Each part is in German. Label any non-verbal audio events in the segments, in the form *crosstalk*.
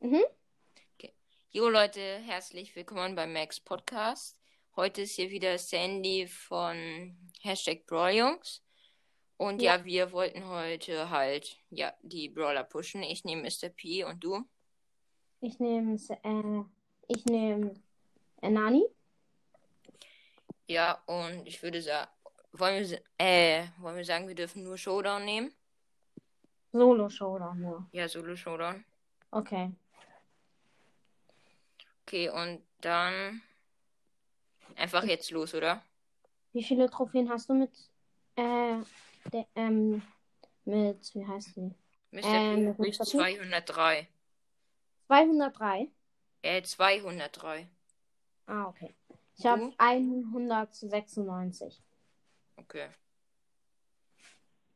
Mhm. Jo Leute, herzlich willkommen beim Max Podcast. Heute ist hier wieder Sandy von Hashtag Brawljungs. Und ja. Ja. wir wollten heute halt ja die Brawler pushen. Ich nehme Mr. P und du? Ich nehme äh, ich nehme äh, Nani. Ja, und ich würde sagen, wollen wir, äh, wollen wir sagen, wir dürfen nur Showdown nehmen? Solo Showdown nur. Ja, Solo Showdown. Okay. Okay, und dann einfach jetzt los, oder? Wie viele Trophäen hast du mit äh, der, ähm, mit wie heißt sie? Mr. Ähm, P mit ist Mr. P? 203. 203. Äh, 203. Ah, okay. Ich habe Du? 196. Okay.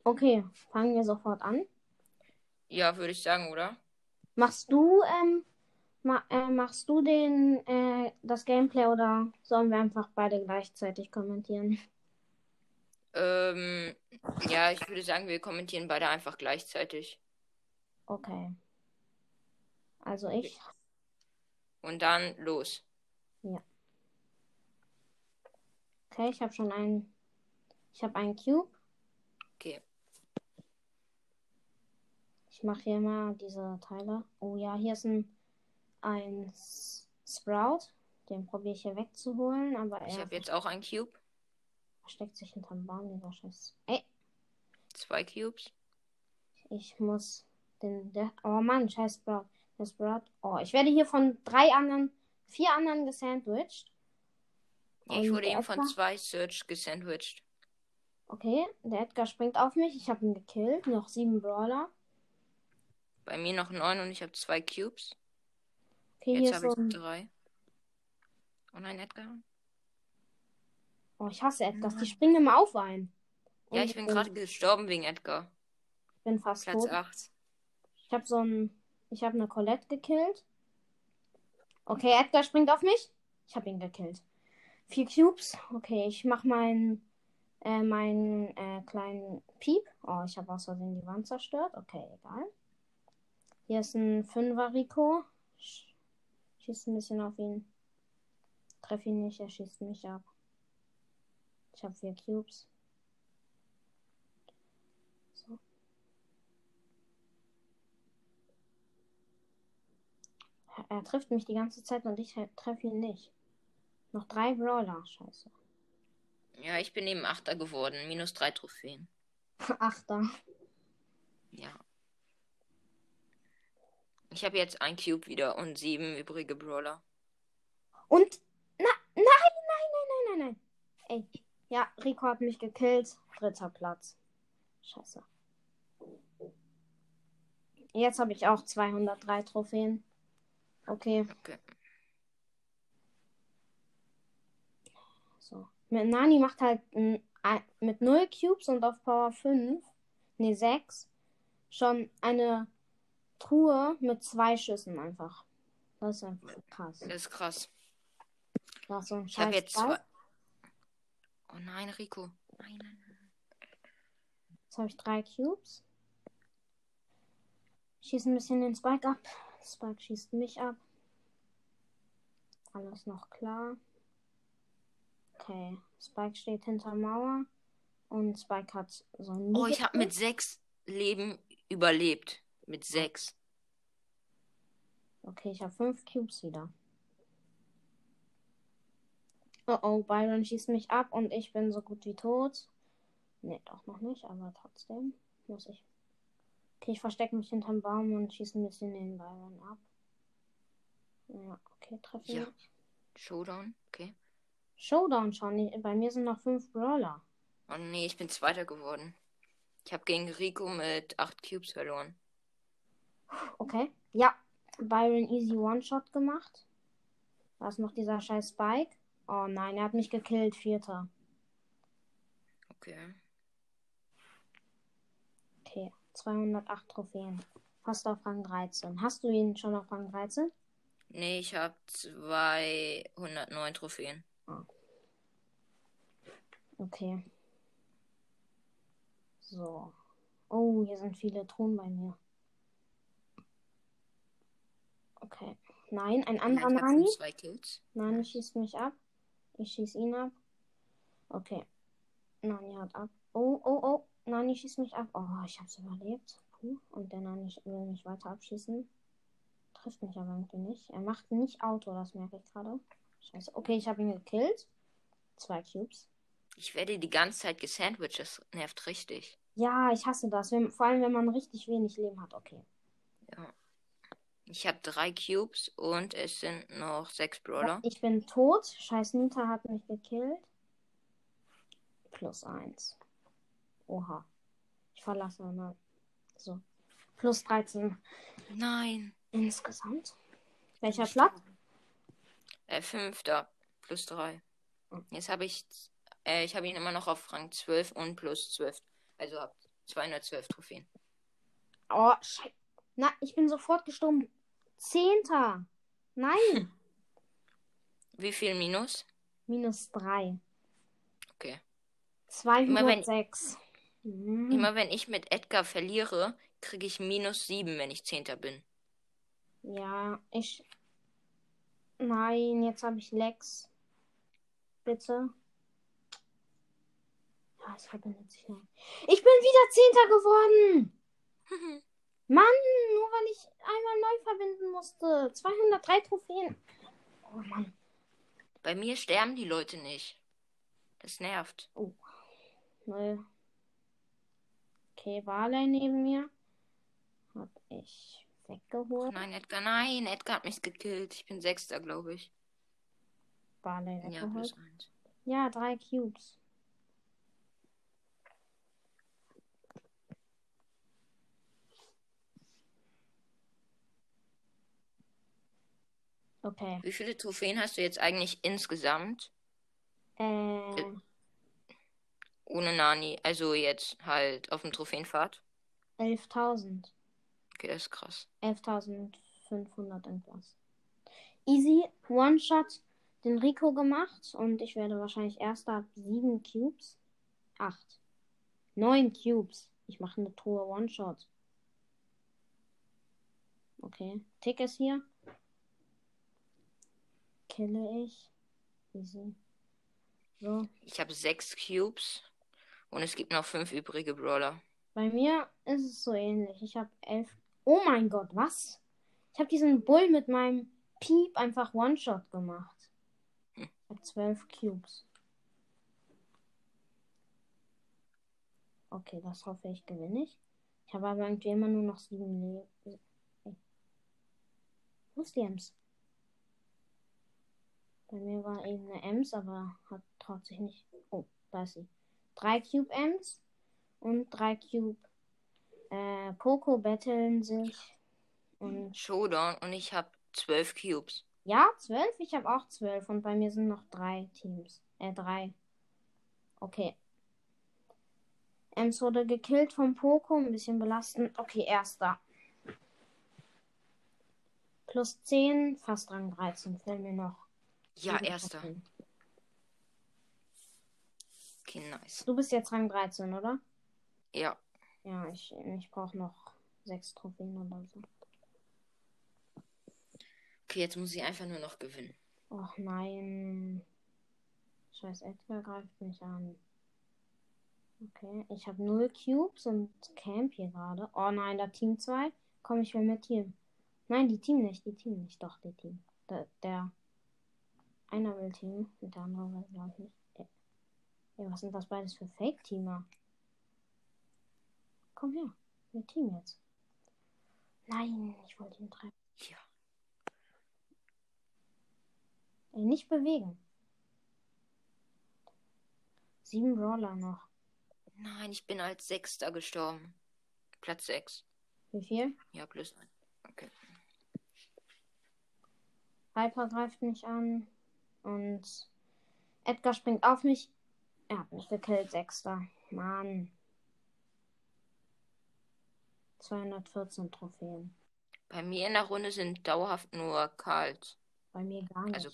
Okay, fangen wir sofort an. Ja, würde ich sagen, oder? Machst du ähm, ma äh, machst du den äh, das Gameplay oder sollen wir einfach beide gleichzeitig kommentieren? Ähm, ja, ich würde sagen, wir kommentieren beide einfach gleichzeitig. Okay. Also ich Und dann los. Okay, ich habe schon einen. Ich habe einen Cube. Okay. Ich mache hier mal diese Teile. Oh ja, hier ist ein, ein Sprout. Den probiere ich hier wegzuholen, aber Ich er habe jetzt auch ein Cube. versteckt sich hinterm Baum, dieser Scheiß. Ey, Zwei Cubes. ich muss den. Der, oh Mann, scheiß Sprout. Der Sprout. Oh, ich werde hier von drei anderen, vier anderen gesandwiched. Ich wurde eben von Edgar? zwei Search gesandwiched. Okay, der Edgar springt auf mich. Ich habe ihn gekillt. Noch sieben Brawler. Bei mir noch neun und ich habe zwei Cubes. Okay, Jetzt habe so ein. ich drei. Oh nein, Edgar. Oh, ich hasse Edgars. Die springen immer auf einen. Ja, Und ich bin gerade gestorben wegen Edgar. Ich bin fast Platz tot. 8. Ich habe so ein. Ich habe eine Colette gekillt. Okay, Edgar springt auf mich. Ich habe ihn gekillt. Vier Cubes. Okay, ich mach meinen äh, meinen äh, kleinen Piep. Oh, ich habe aus Versehen die Wand zerstört. Okay, egal. Hier ist ein Fünfer Rico. Sch schießt ein bisschen auf ihn. Treff ihn nicht, er schießt mich ab. Ich habe vier Cubes. So. Er, er trifft mich die ganze Zeit und ich treffe ihn nicht. Noch drei Brawler, scheiße. Ja, ich bin eben Achter geworden. Minus drei Trophäen. *laughs* Achter. Ja. Ich habe jetzt ein Cube wieder und sieben übrige Brawler. Und. Na, nein, nein, nein, nein, nein, nein. Ey. Ja, Rico hat mich gekillt. Dritter Platz. Scheiße. Jetzt habe ich auch 203 Trophäen. Okay, Okay. so. Mit Nani macht halt ein, mit 0 Cubes und auf Power 5, nee 6, schon eine Truhe mit zwei Schüssen einfach. Das ist einfach krass. Das ist krass. Das ist so ein Ich habe jetzt zwei. Oh nein, Rico. Nein, nein, nein. Jetzt habe ich drei Cubes. Schieße ein bisschen den Spike ab. Spike schießt mich ab. Alles noch klar. Okay. Spike steht hinter Mauer. Und Spike hat so ein Oh, ich habe mit sechs Leben überlebt. Mit sechs. Okay, ich habe fünf Cubes wieder. Oh oh, Byron schießt mich ab und ich bin so gut wie tot. Nee, doch noch nicht, aber trotzdem muss ich. Okay, ich verstecke mich hinterm Baum und schieße ein bisschen den Byron ab. Ja, okay, treffe Ja. nicht. Showdown. Okay. Showdown schon. Bei mir sind noch fünf Brawler. Oh nee, ich bin Zweiter geworden. Ich habe gegen Rico mit acht Cubes verloren. Okay. Ja, Byron easy One-Shot gemacht. Da ist noch dieser scheiß Spike. Oh nein, er hat mich gekillt, vierter. Okay. Okay, 208 Trophäen. Fast auf Rang 13. Hast du ihn schon auf Rang 13? Nee, ich habe 209 Trophäen. Okay. So. Oh, hier sind viele Truhen bei mir. Okay. Nein, ein anderer ich hab Nani. zwei Kills. Nani schießt mich ab. Ich schieß ihn ab. Okay. Nani hat ab. Oh, oh, oh. Nani schießt mich ab. Oh, ich hab's überlebt. Puh. Und der Nani will mich weiter abschießen. Trifft mich aber irgendwie nicht. Er macht nicht Auto, das merke ich gerade. Scheiße. Okay, ich habe ihn gekillt. Zwei Cubes. Ich werde die ganze Zeit gesandwiched. Das nervt richtig. Ja, ich hasse das. Wenn, vor allem, wenn man richtig wenig Leben hat. Okay. Ja. Ich habe drei Cubes und es sind noch sechs Brawler. Ich bin tot. Scheiß Nita hat mich gekillt. Plus eins. Oha. Ich verlasse mal. So. Plus 13 Nein. insgesamt. Welcher Platz? Äh, fünfter. Plus drei. Hm. Jetzt habe ich. Äh, ich habe ihn immer noch auf Rang 12 und plus 12. Also habe 212 Trophäen. Oh, scheiße. Na, ich bin sofort gestorben. Zehnter. Nein. Wie viel Minus? Minus 3. Okay. 206. Hm. Immer wenn ich mit Edgar verliere, kriege ich minus 7, wenn ich Zehnter bin. Ja, ich. Nein, jetzt habe ich Lex. Bitte. Ja, es verbindet sich nicht. Ich bin wieder Zehnter geworden. *laughs* Mann, nur weil ich einmal neu verbinden musste. 203 Trophäen. Oh Mann. Bei mir sterben die Leute nicht. Das nervt. Nö. Okay, Barley neben mir. Hab ich weggeholt. Nein, Edgar, nein. Edgar hat mich gekillt. Ich bin Sechster, glaube ich. Ja, weggeholt. plus eins. Ja, drei Cubes. Okay. Wie viele Trophäen hast du jetzt eigentlich insgesamt? Äh, Ohne Nani. Also jetzt halt auf dem Trophäenpfad. 11.000. Okay, das ist krass. 11.500 irgendwas. Easy, One-Shot den Rico gemacht und ich werde wahrscheinlich erst ab 7 Cubes. 8. 9 Cubes. Ich mache eine Truhe One-Shot. Okay. Tick ist hier. Kille ich. Easy. So. Ich habe sechs Cubes. Und es gibt noch fünf übrige Brawler. Bei mir ist es so ähnlich. Ich habe elf. Oh mein Gott, was? Ich habe diesen Bull mit meinem Piep einfach One-Shot gemacht. Hm. Ich habe zwölf Cubes. Okay, das hoffe ich gewinne ich. Ich habe aber irgendwie immer nur noch sieben Leben. Hey. Wo ist die Ems? Bei mir war eben eine Ems, aber hat traut sich nicht. Oh, da ist sie. Drei Cube Ems und drei Cube äh, Poco betteln sich. Und Showdown und ich habe zwölf Cubes. ja, zwölf. Ich habe auch zwölf. Und bei mir sind noch drei Teams. Äh, drei. Okay. Ems wurde gekillt vom Poco. Ein bisschen belastend. Okay, erster. Plus 10, fast Rang 13. Fehlen mir noch. Ja, sieben erster. Okay, nice. Du bist jetzt Rang 13, oder? Ja. Ja, ich, ich brauche noch sechs Trophäen oder so. Okay, jetzt muss ich einfach nur noch gewinnen. Och nein. Scheiß Edgar greift mich an. Okay, ich habe null Cubes und camp hier gerade. Oh nein, da Team 2. Komm, ich will mit Team. Nein, die Team nicht, die Team nicht. Doch, die Team. Der, der einer will Team und der andere will, glaube ich, nicht. Ey, Ey, was sind das beides für Fake-Teamer? Komm her, wir Team jetzt. Nein, ich wollte ihn treffen. Ja. Ey, nicht bewegen. Sieben Brawler noch. Nein, ich bin als Sechster gestorben. Platz sechs. Wie viel? Ja, plus ein. Okay. Piper greift mich an. Und Edgar springt auf mich. Er hat mich gekillt, Sechster. Mann. 214 Trophäen. Bei mir in der Runde sind dauerhaft nur Karls. Bei mir gar nicht. Also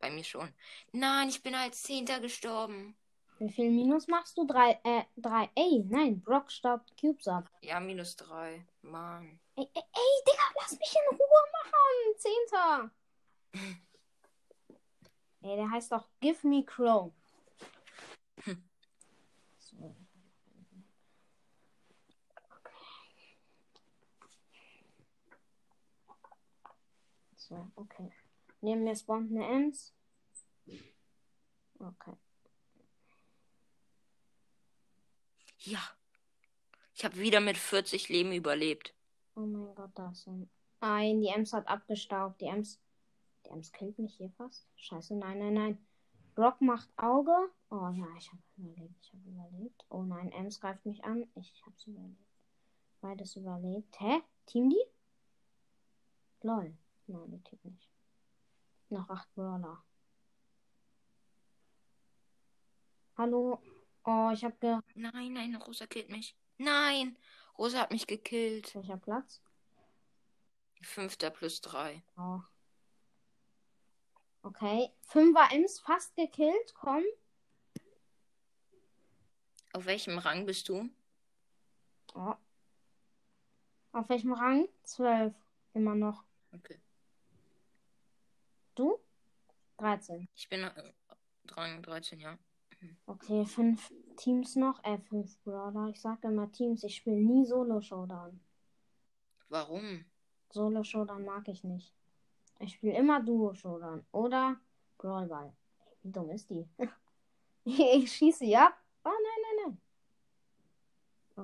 bei mir schon. Nein, ich bin als Zehnter gestorben. Wie viel Minus machst du? Drei, äh, drei. Ey, nein, Brock staubt Cubes ab. Ja, minus drei. Mann. Ey, ey, ey, Digga, lass mich in Ruhe runter. *laughs* Ey, der heißt doch Give Me Crow. Hm. So. So, okay. Nehmen wir spawnt eine Ems. Okay. Ja. Ich habe wieder mit 40 Leben überlebt. Oh mein Gott, da ist ein. Nein, die Ems hat abgestaubt. Die Ems. Die Ems killt mich hier fast. Scheiße, nein, nein, nein. Brock macht Auge. Oh ja, ich habe überlebt. Ich habe überlebt. Oh nein, Ems greift mich an. Ich hab's überlebt. Beides überlebt. Hä? Team die? Lol. Nein, die Team nicht. Noch acht Brawler. Hallo. Oh, ich hab ge. Nein, nein, Rosa killt mich. Nein, Rosa hat mich gekillt. Welcher Platz? Fünfter plus drei. Oh. Okay. Fünfer Ems fast gekillt. Komm. Auf welchem Rang bist du? Oh. Auf welchem Rang? Zwölf. Immer noch. Okay. Du? 13. Ich bin äh, Rang 13, ja. Okay, fünf Teams noch. Äh, fünf Brawler. Ich sag immer Teams. Ich spiele nie Solo-Showdown. Warum? Solo-Showdown mag ich nicht. Ich spiele immer Duo-Showdown. Oder Brawlball. Wie dumm ist die? *laughs* ich schieße ja. Oh nein, nein, nein.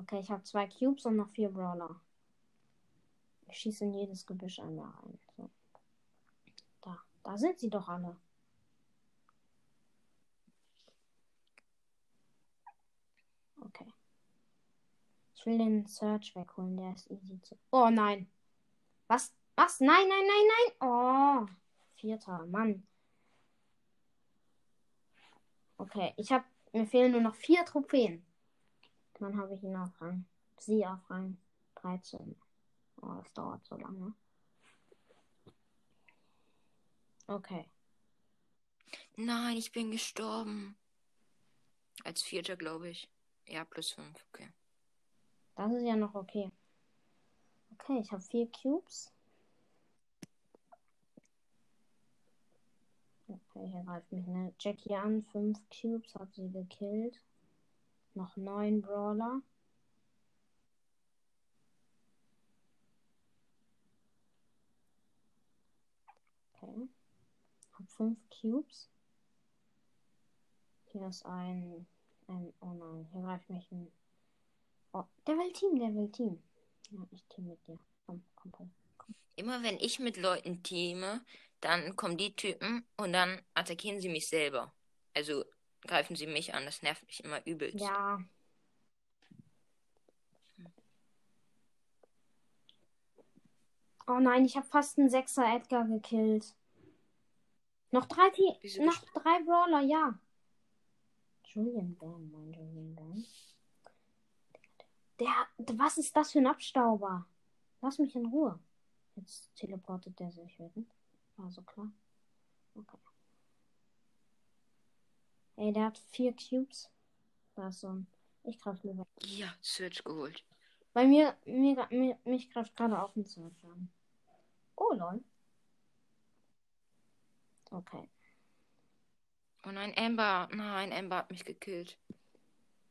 Okay, ich habe zwei Cubes und noch vier Brawler. Ich schieße in jedes Gebüsch einmal rein. So. Da. Da sind sie doch alle. Okay. Ich will den Search wegholen, der ist easy zu. Oh nein. Was? Was? Nein, nein, nein, nein. Oh. Vierter, Mann. Okay, ich habe. Mir fehlen nur noch vier Trophäen. Dann habe ich ihn auf Rang. Sie auf Rang 13. Oh, das dauert so lange. Okay. Nein, ich bin gestorben. Als Vierter, glaube ich. Ja, plus fünf, okay. Das ist ja noch okay. Okay, ich habe vier Cubes. Okay, hier greift mich eine Jackie an. Fünf Cubes hat sie gekillt. Noch neun Brawler. Okay. Hab fünf Cubes. Hier ist ein, ein. Oh nein, hier greift mich ein. Oh, der will Team, der will Team. Ja, ich team mit dir. Komm, komm, komm. Immer wenn ich mit Leuten teame, dann kommen die Typen und dann attackieren sie mich selber. Also greifen sie mich an. Das nervt mich immer übelst. Ja. Oh nein, ich habe fast einen Sechser Edgar gekillt. Noch drei, T Wieso noch drei Brawler, ja. Julian Bam, mein Julian Bam. Der, was ist das für ein Abstauber? Lass mich in Ruhe. Jetzt teleportet der sich weg. War so klar. Okay. Ey, der hat vier Cubes. Da ist so ein. Ich greif lieber. Ja, Search geholt. Bei mir, mir, mir mich greift gerade auf den Search an. Oh lol. Okay. Oh nein, Amber. Nein, Amber hat mich gekillt.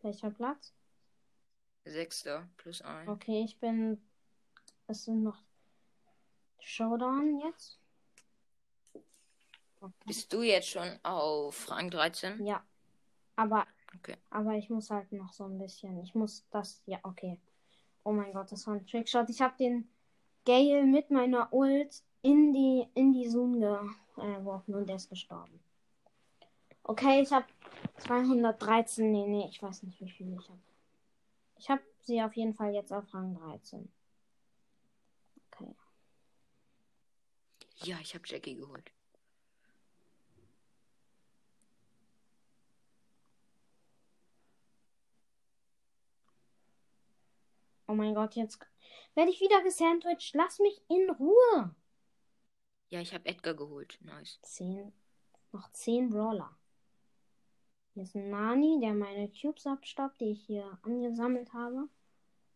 Welcher Platz? Sechster plus ein. Okay, ich bin. Es sind noch Showdown jetzt. Bist du jetzt schon auf Rang 13? Ja. Aber, Okay. aber ich muss halt noch so ein bisschen. Ich muss das. Ja, okay. Oh mein Gott, das war ein Trickshot. Ich habe den Gale mit meiner Ult in die, in die Zoom geworfen und der ist gestorben. Okay, ich habe 213. Nee, nee, ich weiß nicht, wie viel ich habe. Ich habe sie auf jeden Fall jetzt auf Rang 13. Okay. Ja, ich habe Jackie geholt. Oh mein Gott, jetzt werde ich wieder gesandwiched. Lass mich in Ruhe. Ja, ich habe Edgar geholt. Nice. Zehn. Noch zehn Brawler. Hier ist ein Nani, der meine Cubes abstaubt, die ich hier angesammelt habe.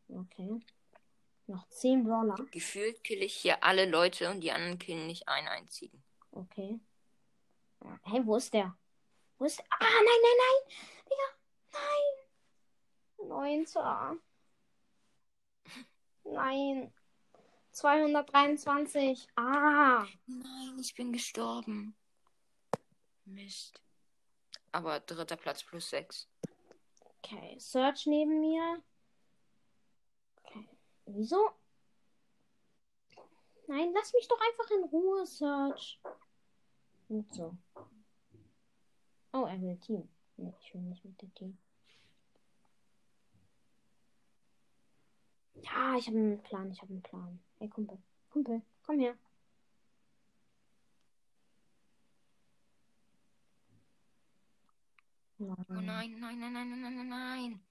Okay. Noch 10 Brawler. Gefühlt kill ich hier alle Leute und die anderen killen nicht einen einzigen. Okay. Hey, wo ist der? Wo ist der? Ah, nein, nein, nein. Digga, nein. 19. Nein. 223. Ah. Nein, ich bin gestorben. Mist. Aber dritter Platz plus 6. Okay, Search neben mir. Okay. Wieso? Nein, lass mich doch einfach in Ruhe, Search. Gut so. Oh, er will Team. Nee, ich will nicht mit dem Team. Ja, ich habe einen Plan, ich habe einen Plan. Hey, Kumpel. Kumpel, komm her. Oh nein, nein, nein, nein, nein, nein, nein, nein.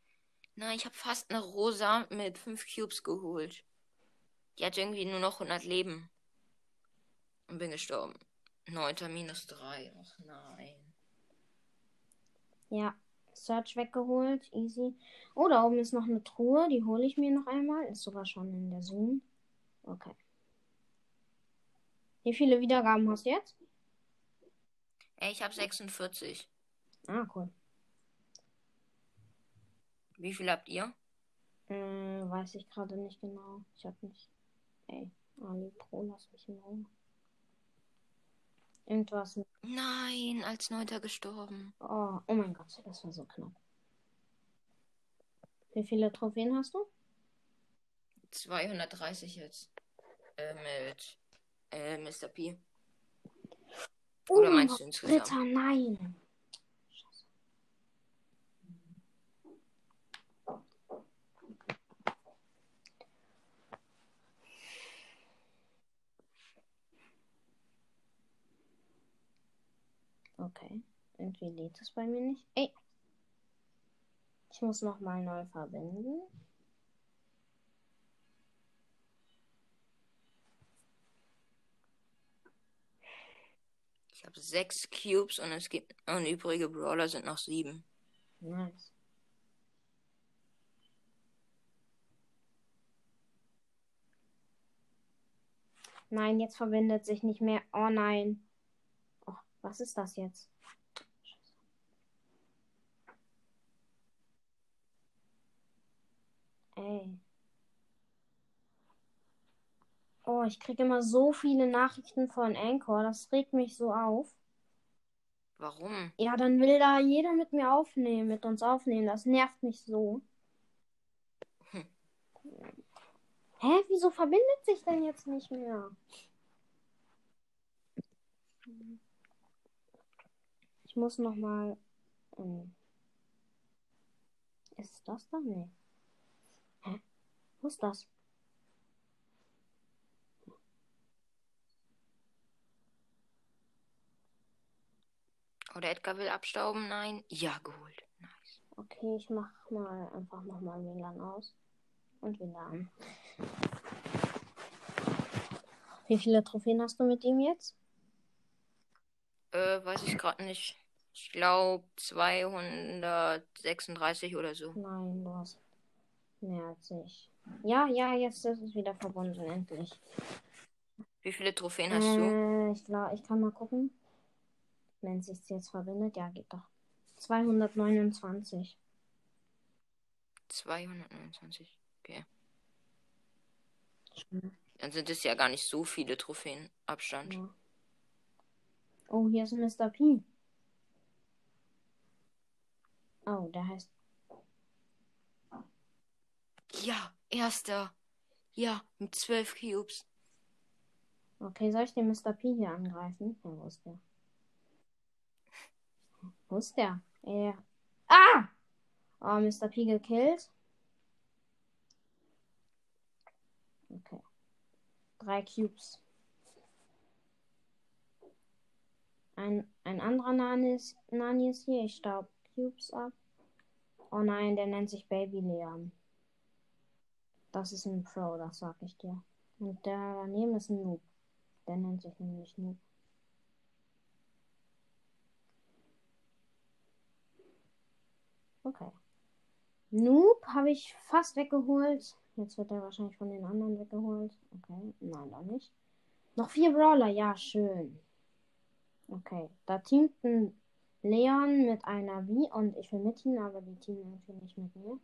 Nein, ich habe fast eine Rosa mit 5 Cubes geholt. Die hat irgendwie nur noch 100 Leben. Und bin gestorben. 9. minus 3. Ach nein. Ja, Search weggeholt. Easy. Oh, da oben ist noch eine Truhe. Die hole ich mir noch einmal. Ist sogar schon in der Zoom. Okay. Wie viele Wiedergaben hast du jetzt? Ich habe 46. Ah, cool. Wie viel habt ihr? Äh, weiß ich gerade nicht genau. Ich hab nicht. Ey, Ali Pro, lass mich in Ruhe. Irgendwas. Nein, als Neunter gestorben. Oh, oh mein Gott, das war so knapp. Wie viele Trophäen hast du? 230 jetzt. Äh, mit äh, Mr. P. Oh, Oder meinst du insgesamt? Ritter, nein. Scheiße. Okay. Irgendwie lädt es bei mir nicht. Ey. Ich muss nochmal neu verbinden. Ich habe sechs Cubes und es gibt und übrige Brawler sind noch sieben. Nice. Nein, jetzt verbindet sich nicht mehr. Oh nein. Was ist das jetzt? Ey. Oh, ich kriege immer so viele Nachrichten von Anchor. Das regt mich so auf. Warum? Ja, dann will da jeder mit mir aufnehmen, mit uns aufnehmen. Das nervt mich so. Hm. Hä, wieso verbindet sich denn jetzt nicht mehr? Ich muss noch mal. Ähm, ist das da? Nee. Hä? Wo ist das? Oder Edgar will abstauben? Nein. Ja, geholt. Nice. Okay, ich mach mal einfach nochmal WLAN aus. Und wieder an. Wie viele Trophäen hast du mit ihm jetzt? Äh, weiß ich gerade nicht. Ich glaube 236 oder so. Nein, du hast mehr als ich. Ja, ja, jetzt ist es wieder verbunden, endlich. Wie viele Trophäen hast du? Äh, ich glaube, ich kann mal gucken. Wenn es sich jetzt verbindet, ja, geht doch. 229. 229. Okay. Dann sind es ja gar nicht so viele Trophäen Abstand. ja. Oh, hier ist Mr. P. Oh, der heißt. Ja, erster. Ja, mit 12 Cubes. Okay, soll ich den Mr. P hier angreifen? Ja, wo ist der? Wo ist der? Äh. Ah! Oh, Mr. P gekillt. Okay. Drei Cubes. Ein, ein anderer Nani ist, Nani ist hier. Ich staub Cubes ab. Oh nein, der nennt sich Baby Leon. Das ist ein Pro, das sag ich dir. Und der daneben ist ein Noob. Der nennt sich nämlich Noob. Okay. Noob habe ich fast weggeholt. Jetzt wird er wahrscheinlich von den anderen weggeholt. Okay, nein, noch nicht. Noch vier Brawler, ja, schön. Okay, da teamt ein Leon mit einer Wie und ich will mit ihm, aber die teamen irgendwie nicht mit mir.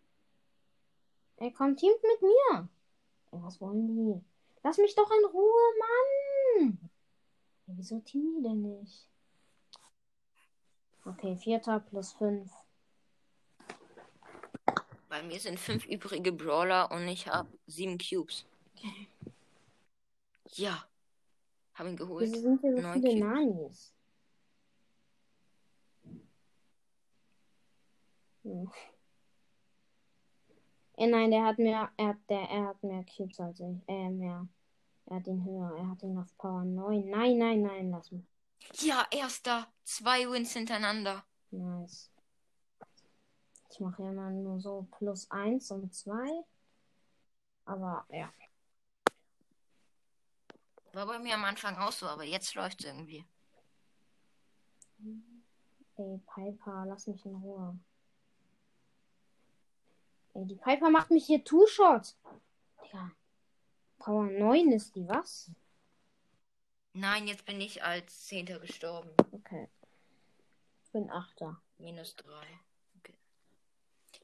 Ey, komm, teamt mit mir. Ey, was wollen die? Lass mich doch in Ruhe, Mann. Ey, wieso teamen die denn nicht? Okay, vierter plus fünf. Bei mir sind fünf übrige Brawler und ich habe sieben Cubes. Okay. Ja. Hab ihn geholt. Wieso sind hier so Neun viele Cubes. Nanis? Hm. Äh, nein, der hat mehr, er hat, der, er hat mehr Cubes als ich. Äh, mehr. Er hat ihn höher. Er hat ihn auf Power 9. Nein, nein, nein, lass mich. Ja, erster. Zwei Wins hintereinander. Nice. Ich mache ja immer nur so plus 1 und 2. Aber ja. War bei mir am Anfang auch so, aber jetzt läuft's irgendwie. Ey, Piper, lass mich in Ruhe. Ey, die Piper macht mich hier Two-Shot. Digga. Power 9 ist die, was? Nein, jetzt bin ich als Zehnter gestorben. Okay. Ich bin Achter. Minus drei. Okay.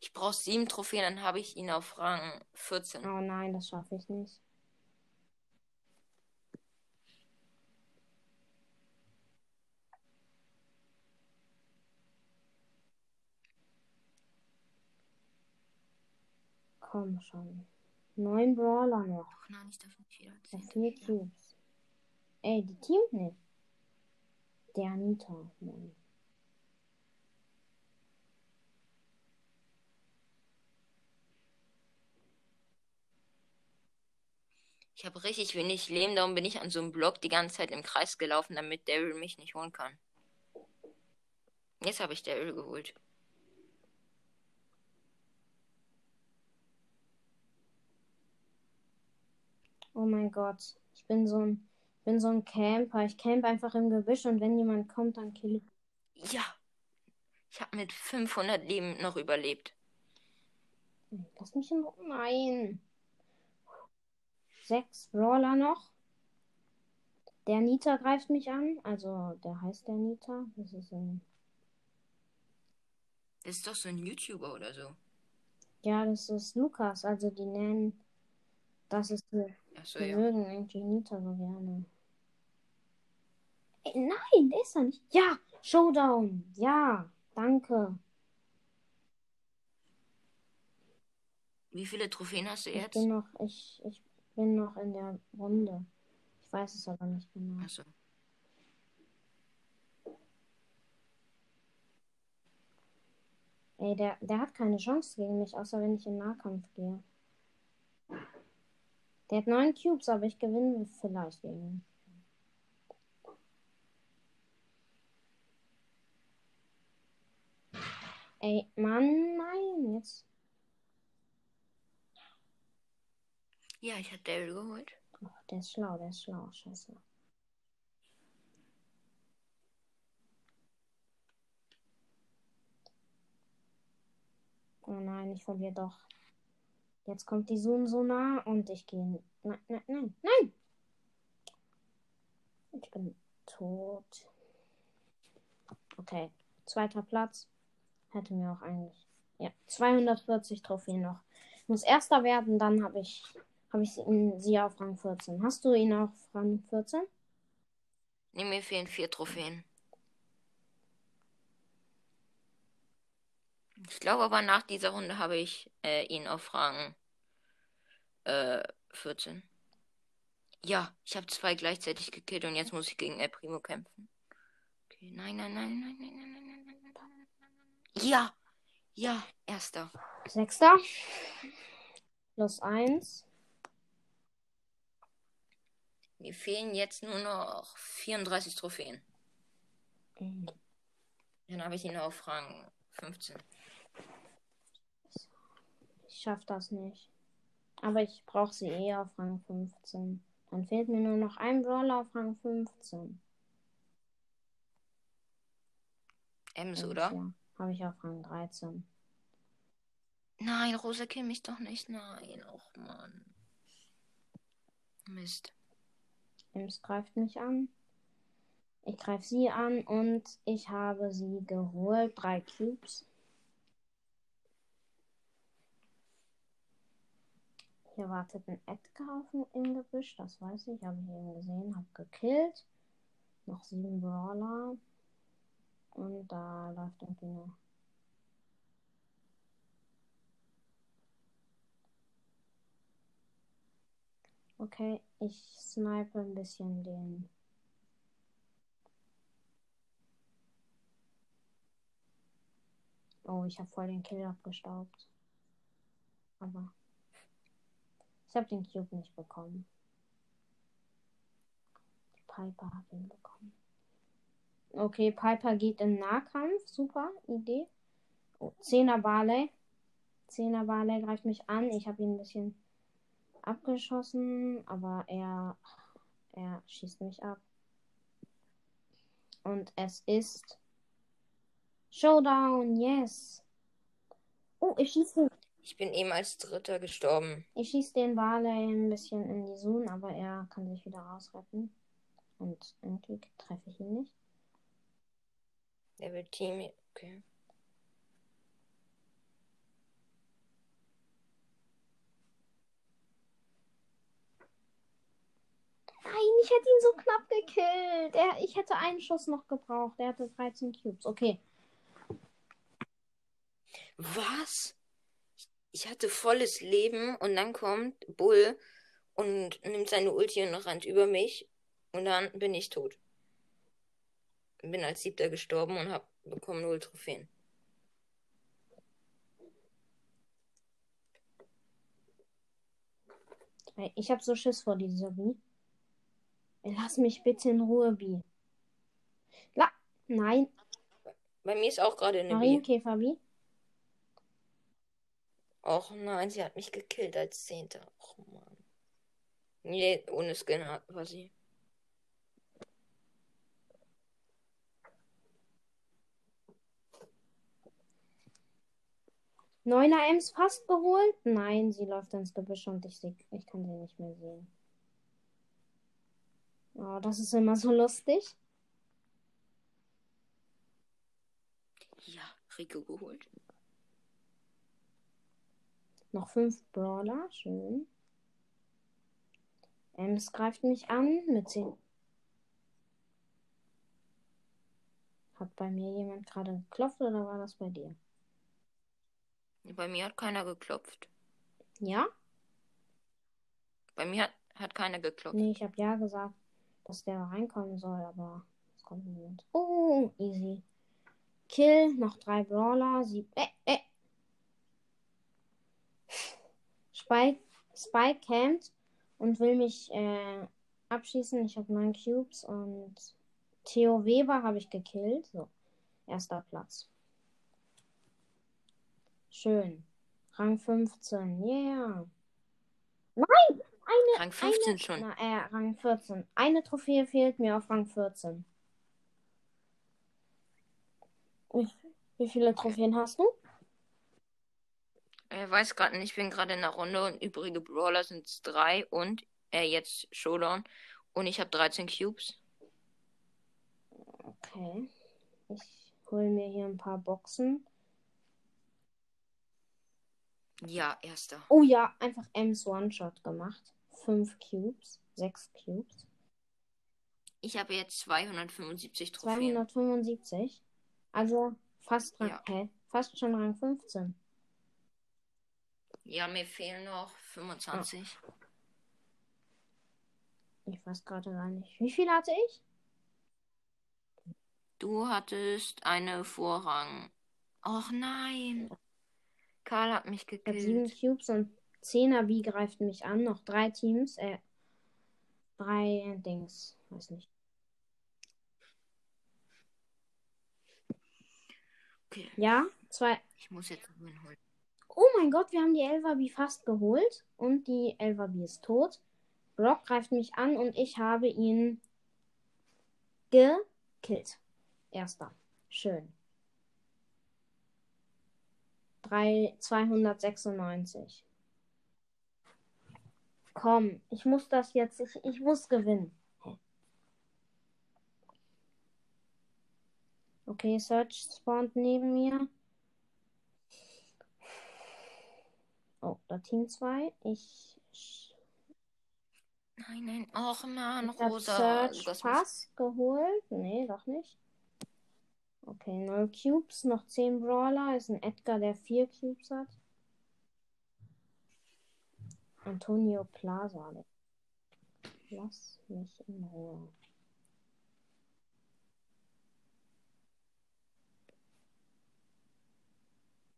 Ich brauche sieben Trophäen, dann habe ich ihn auf Rang 14. Oh nein, das schaffe ich nicht. Komm schon. Neun Brawler noch. Ach nein, ich darf nicht wieder. Zehnter vier werden. Cubes. Ey, die teamt nicht. Der Anita. Mann. Ich habe richtig wenig Leben, darum bin ich an so einem Block die ganze Zeit im Kreis gelaufen, damit Daryl mich nicht holen kann. Jetzt habe ich Daryl geholt. Oh mein Gott. Ich bin so ein, ich bin so ein Camper. Ich camp einfach im Gebüsch und wenn jemand kommt, dann kill ich. Ja. Ich habe mit 500 Leben noch überlebt. Lass mich in Ruhe. Nein. Sechs Brawler noch. Der Nita greift mich an. Also, der heißt der Nita. Das ist ein. Das ist doch so ein YouTuber oder so. Ja, das ist Lukas. Also, die nennen. Das ist die. Achso, Die ja. mögen irgendwie Nita so gerne. Ey, nein, der ist da nicht. Ja, Showdown. Ja, danke. Wie viele Trophäen hast du Ich jetzt? bin noch, ich, ich bin noch in der Runde. Ich weiß es aber nicht genau. Achso. Ey, der, der hat keine Chance gegen mich, außer wenn ich in Nahkampf gehe. Der hat neun Cubes, aber ich gewinne vielleicht gegen. Ey, Mann, nein, jetzt. Ja, ich habe Daryl geholt. Oh, der ist schlau, der ist schlau, scheiße. Oh nein, ich verliere doch. Jetzt kommt die Sun so nah und ich gehe. Nein, nein, nein, nein! Ich bin tot. Okay, zweiter Platz. Hätte mir auch eigentlich. Ja, 240 Trophäen noch. Ich muss erster werden, dann habe ich, habe ich sie auf Rang 14. Hast du ihn auf Rang 14? Nee, mir fehlen vier Trophäen. Ich glaube aber nach dieser Runde habe ich äh, ihn auf Rang äh, 14. Ja, ich habe zwei gleichzeitig gekillt und jetzt muss ich gegen El Primo kämpfen. Okay, nein, nein, nein, nein, nein, nein, nein, nein, nein, nein. Ja, ja, erster. Sechster. Plus eins. Mir fehlen jetzt nur noch 34 Trophäen. Mhm. Dann habe ich ihn auf Rang 15. Schaff das nicht. Aber ich brauche sie eh auf Rang 15. Dann fehlt mir nur noch ein Brawler auf Rang 15. Ems, Ems, oder? Ja, habe ich auf Rang 13. Nein, Rosa, kill mich doch nicht. Nein, och Mann. Mist. Ems greift mich an. Ich greife sie an und ich habe sie geholt. Drei Cubes. Hier wartet ein Edgar im Gebüsch, das weiß ich. Habe ich eben gesehen, habe gekillt. Noch sieben Brawler. Und da läuft irgendwie eine. Okay, ich snipe ein bisschen den. Oh, ich habe voll den Kill abgestaubt. Aber ich habe den Cube nicht bekommen. Die Piper hat ihn bekommen. Okay, Piper geht in Nahkampf. Super Idee. Oh, 10er Barley. 10er Barley greift mich an. Ich habe ihn ein bisschen abgeschossen, aber er, er schießt mich ab. Und es ist Showdown, yes. Oh, ich schieße Ich bin eben als Dritter gestorben. ich schieß den Barley ein bisschen in die Zone, aber er kann sich wieder rausretten. Und irgendwie treffe ich ihn nicht. Der will Team. Okay. Nein, ich hätte ihn so knapp gekillt. Er, ich hätte einen Schuss noch gebraucht. Er hatte 13 Cubes. Okay. Was? Ich hatte volles Leben und dann kommt Bull und nimmt seine Ulti und rennt über mich und dann bin ich tot. Bin als Siebter gestorben und hab bekommen null Trophäen. Ich habe so Schiss vor dieser Bi. Ey, Lass mich bitte in Ruhe, Bi. La Nein, Bei mir ist auch gerade eine B. Marienkäfer, Bi. Och nein, sie hat mich gekillt als Zehnter. Och Mann. Nee, ohne Skin hat- war sie. Neuner Ems fast geholt. Nein, sie läuft ins Gebüsch und ich, seh, ich kann sie nicht mehr sehen. Oh, das ist immer so lustig. Ja, Rico geholt. Noch fünf Brawler. Schön. Ems greift mich an mit 10. Hat bei mir jemand gerade geklopft oder war das bei dir? Bei mir hat keiner geklopft. Ja? Bei mir hat, hat keiner geklopft. Nee, ich habe ja gesagt, dass der reinkommen soll, aber es kommt niemand. Oh, easy. Kill, noch drei Brawler. Sieb äh, äh. Spike, Spike campt und will mich äh, abschießen. Ich habe neun Cubes und Theo Weber habe ich gekillt. So, erster Platz. Schön. Rang 15. Yeah. Nein! Eine, Rang 15 eine, schon. Na, äh, Rang 14. Eine Trophäe fehlt mir auf Rang 14. Wie, wie viele Trophäen hast du? Er weiß gerade nicht, ich bin gerade in der Runde und übrige Brawler sind es drei und er jetzt Showdown. Und ich habe 13 Cubes. Okay. Ich hole mir hier ein paar Boxen. Ja, erster. Oh ja, einfach M's One-Shot gemacht. Fünf Cubes. Sechs Cubes. Ich habe jetzt 275 Trophäen. 275. Also fast Rang, Ja. hä? Fast schon Rang 15. Ja, mir fehlen noch 25. Ich weiß gerade gar nicht. Wie viel hatte ich? Du hattest eine Vorrang. Och nein. Karl hat mich Ich habe sieben gekillt. Cubes und 10er B greift mich an. Noch drei Teams. Äh, drei Dings. Weiß nicht. Okay, Ja, zwei. ich muss jetzt holen. Oh mein Gott, wir haben die Elva B fast geholt. Und die Elva B ist tot. Brock greift mich an und ich habe ihn gekillt. Erster. Schön. 3, 296. Komm, ich muss das jetzt, ich, ich muss gewinnen. Okay, Search spawnt neben mir. Oh, da Team 2. Ich. Nein, nein. Och man, Ich Rosa. Search mich- Pass geholt. Nee, doch nicht. Okay, 0 Cubes, noch 10 Brawler. Ist ein Edgar, der 4 Cubes hat. Antonio Plaza. Lass mich in Ruhe.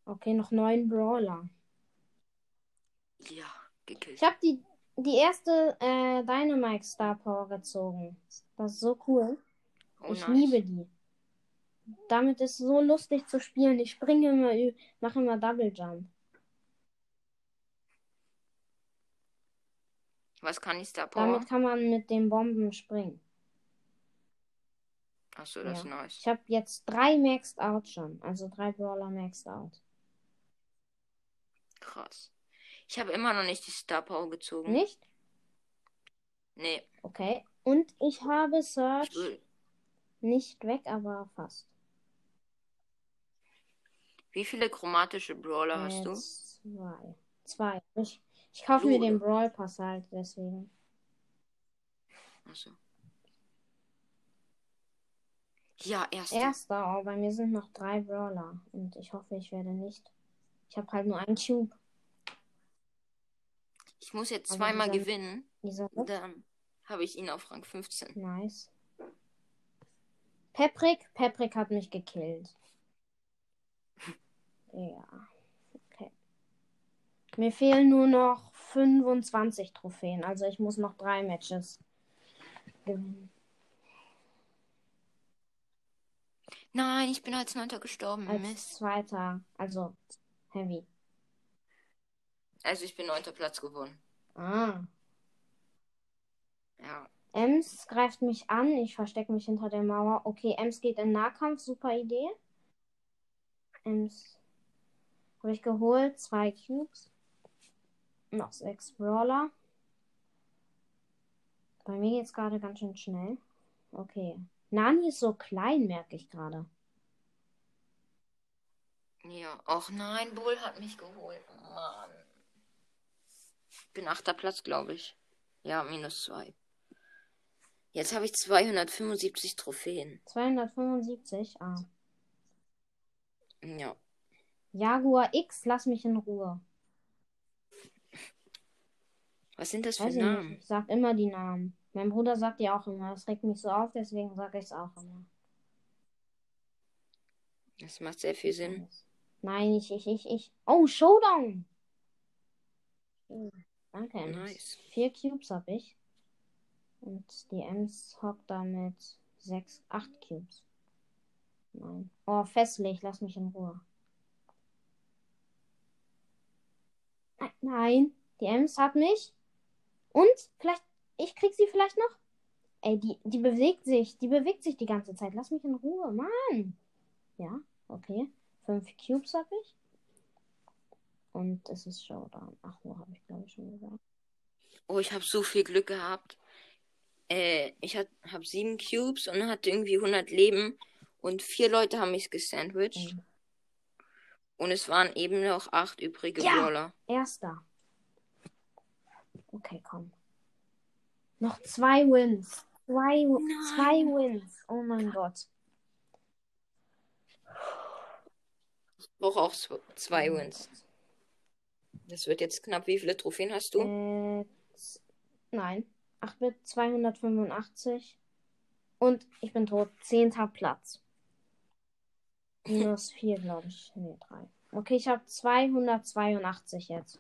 Okay, noch 9 Brawler. Ja, gekillt. Ich habe die, die erste äh, Dynamite Star Power gezogen. Das ist so cool. Oh, ich nice. liebe die. Damit ist so lustig zu spielen. Ich springe immer, mache immer Double Jump. Was kann ich Star Power? Damit kann man mit den Bomben springen. Achso, das ist Ja. nice. Ich habe jetzt drei Maxed Out schon. Also drei Brawler Maxed Out. Krass. Ich habe immer noch nicht die Star Power gezogen. Nicht? Nee. Okay. Und ich habe Ich Search will. nicht weg, aber fast. Wie viele chromatische Brawler hast Äh, du? Zwei. Zwei. Ich, ich kaufe mir den? Brawl Pass halt, deswegen. Achso. Ja, erster. Erster, oh, bei mir sind noch drei Brawler. Und ich hoffe, ich werde nicht. Ich habe halt nur einen Cube. Ich muss jetzt Aber zweimal dieser- gewinnen. Dieser Dann habe ich ihn auf Rang 15. Nice. Peprik? Peprik hat mich gekillt. *laughs* Ja. Okay. Mir fehlen nur noch 25 Trophäen. Also ich muss noch drei Matches gewinnen. Nein, ich bin als Neunter gestorben. Als Mist. zweiter. Also Heavy. Also ich bin neunter Platz geworden. Ah. Ja. Ems greift mich an. Ich verstecke mich hinter der Mauer. Okay, Ems geht in Nahkampf. Super Idee. Ems habe ich geholt. Zwei Cubes. Noch sechs Brawler. Bei mir geht's gerade ganz schön schnell. Okay. Nani ist so klein, merke ich gerade. Ja. Och nein, Bull hat mich geholt. Mann. Ich bin achter Platz, glaube ich. Ja, minus zwei. Jetzt habe ich 275 Trophäen. 275. Ah. Ja. Jaguar X, lass mich in Ruhe. Was sind das für Weiß ich Namen? nicht. Ich sag immer die Namen. Mein Bruder sagt die auch immer. Das regt mich so auf, deswegen sage ich es auch immer. Das macht sehr viel Sinn. Nein, ich, ich, ich, ich. Oh, Showdown! Danke. Nice. Vier Cubes habe ich. Und die Ems hockt da mit sechs, acht Cubes. Nein. Oh, festlich, lass mich in Ruhe. Nein, Nein, die Ems hat mich. Und vielleicht, ich krieg sie vielleicht noch. Ey, die, die bewegt sich, die bewegt sich die ganze Zeit. Lass mich in Ruhe, Mann. Ja, okay. Fünf Cubes habe ich. Und es ist Showdown. Ach, wo habe ich glaube ich schon gesagt. Oh, ich habe so viel Glück gehabt. Äh, ich habe sieben Cubes und hatte irgendwie 100 Leben. Und vier Leute haben mich gesandwiched. Mhm. Und es waren eben noch acht übrige Ja. Brawler. Erster. Okay, komm. Noch zwei Wins. Zwei, Nein. zwei Wins. Oh mein Gott. Ich brauche auch zw- zwei Wins. Das wird jetzt knapp. Wie viele Trophäen hast du? Äh, nein. 8 Bit 285. Und ich bin tot. Zehnter Platz. Minus 4, glaube ich. Nee, 3. Okay, ich habe 282 jetzt.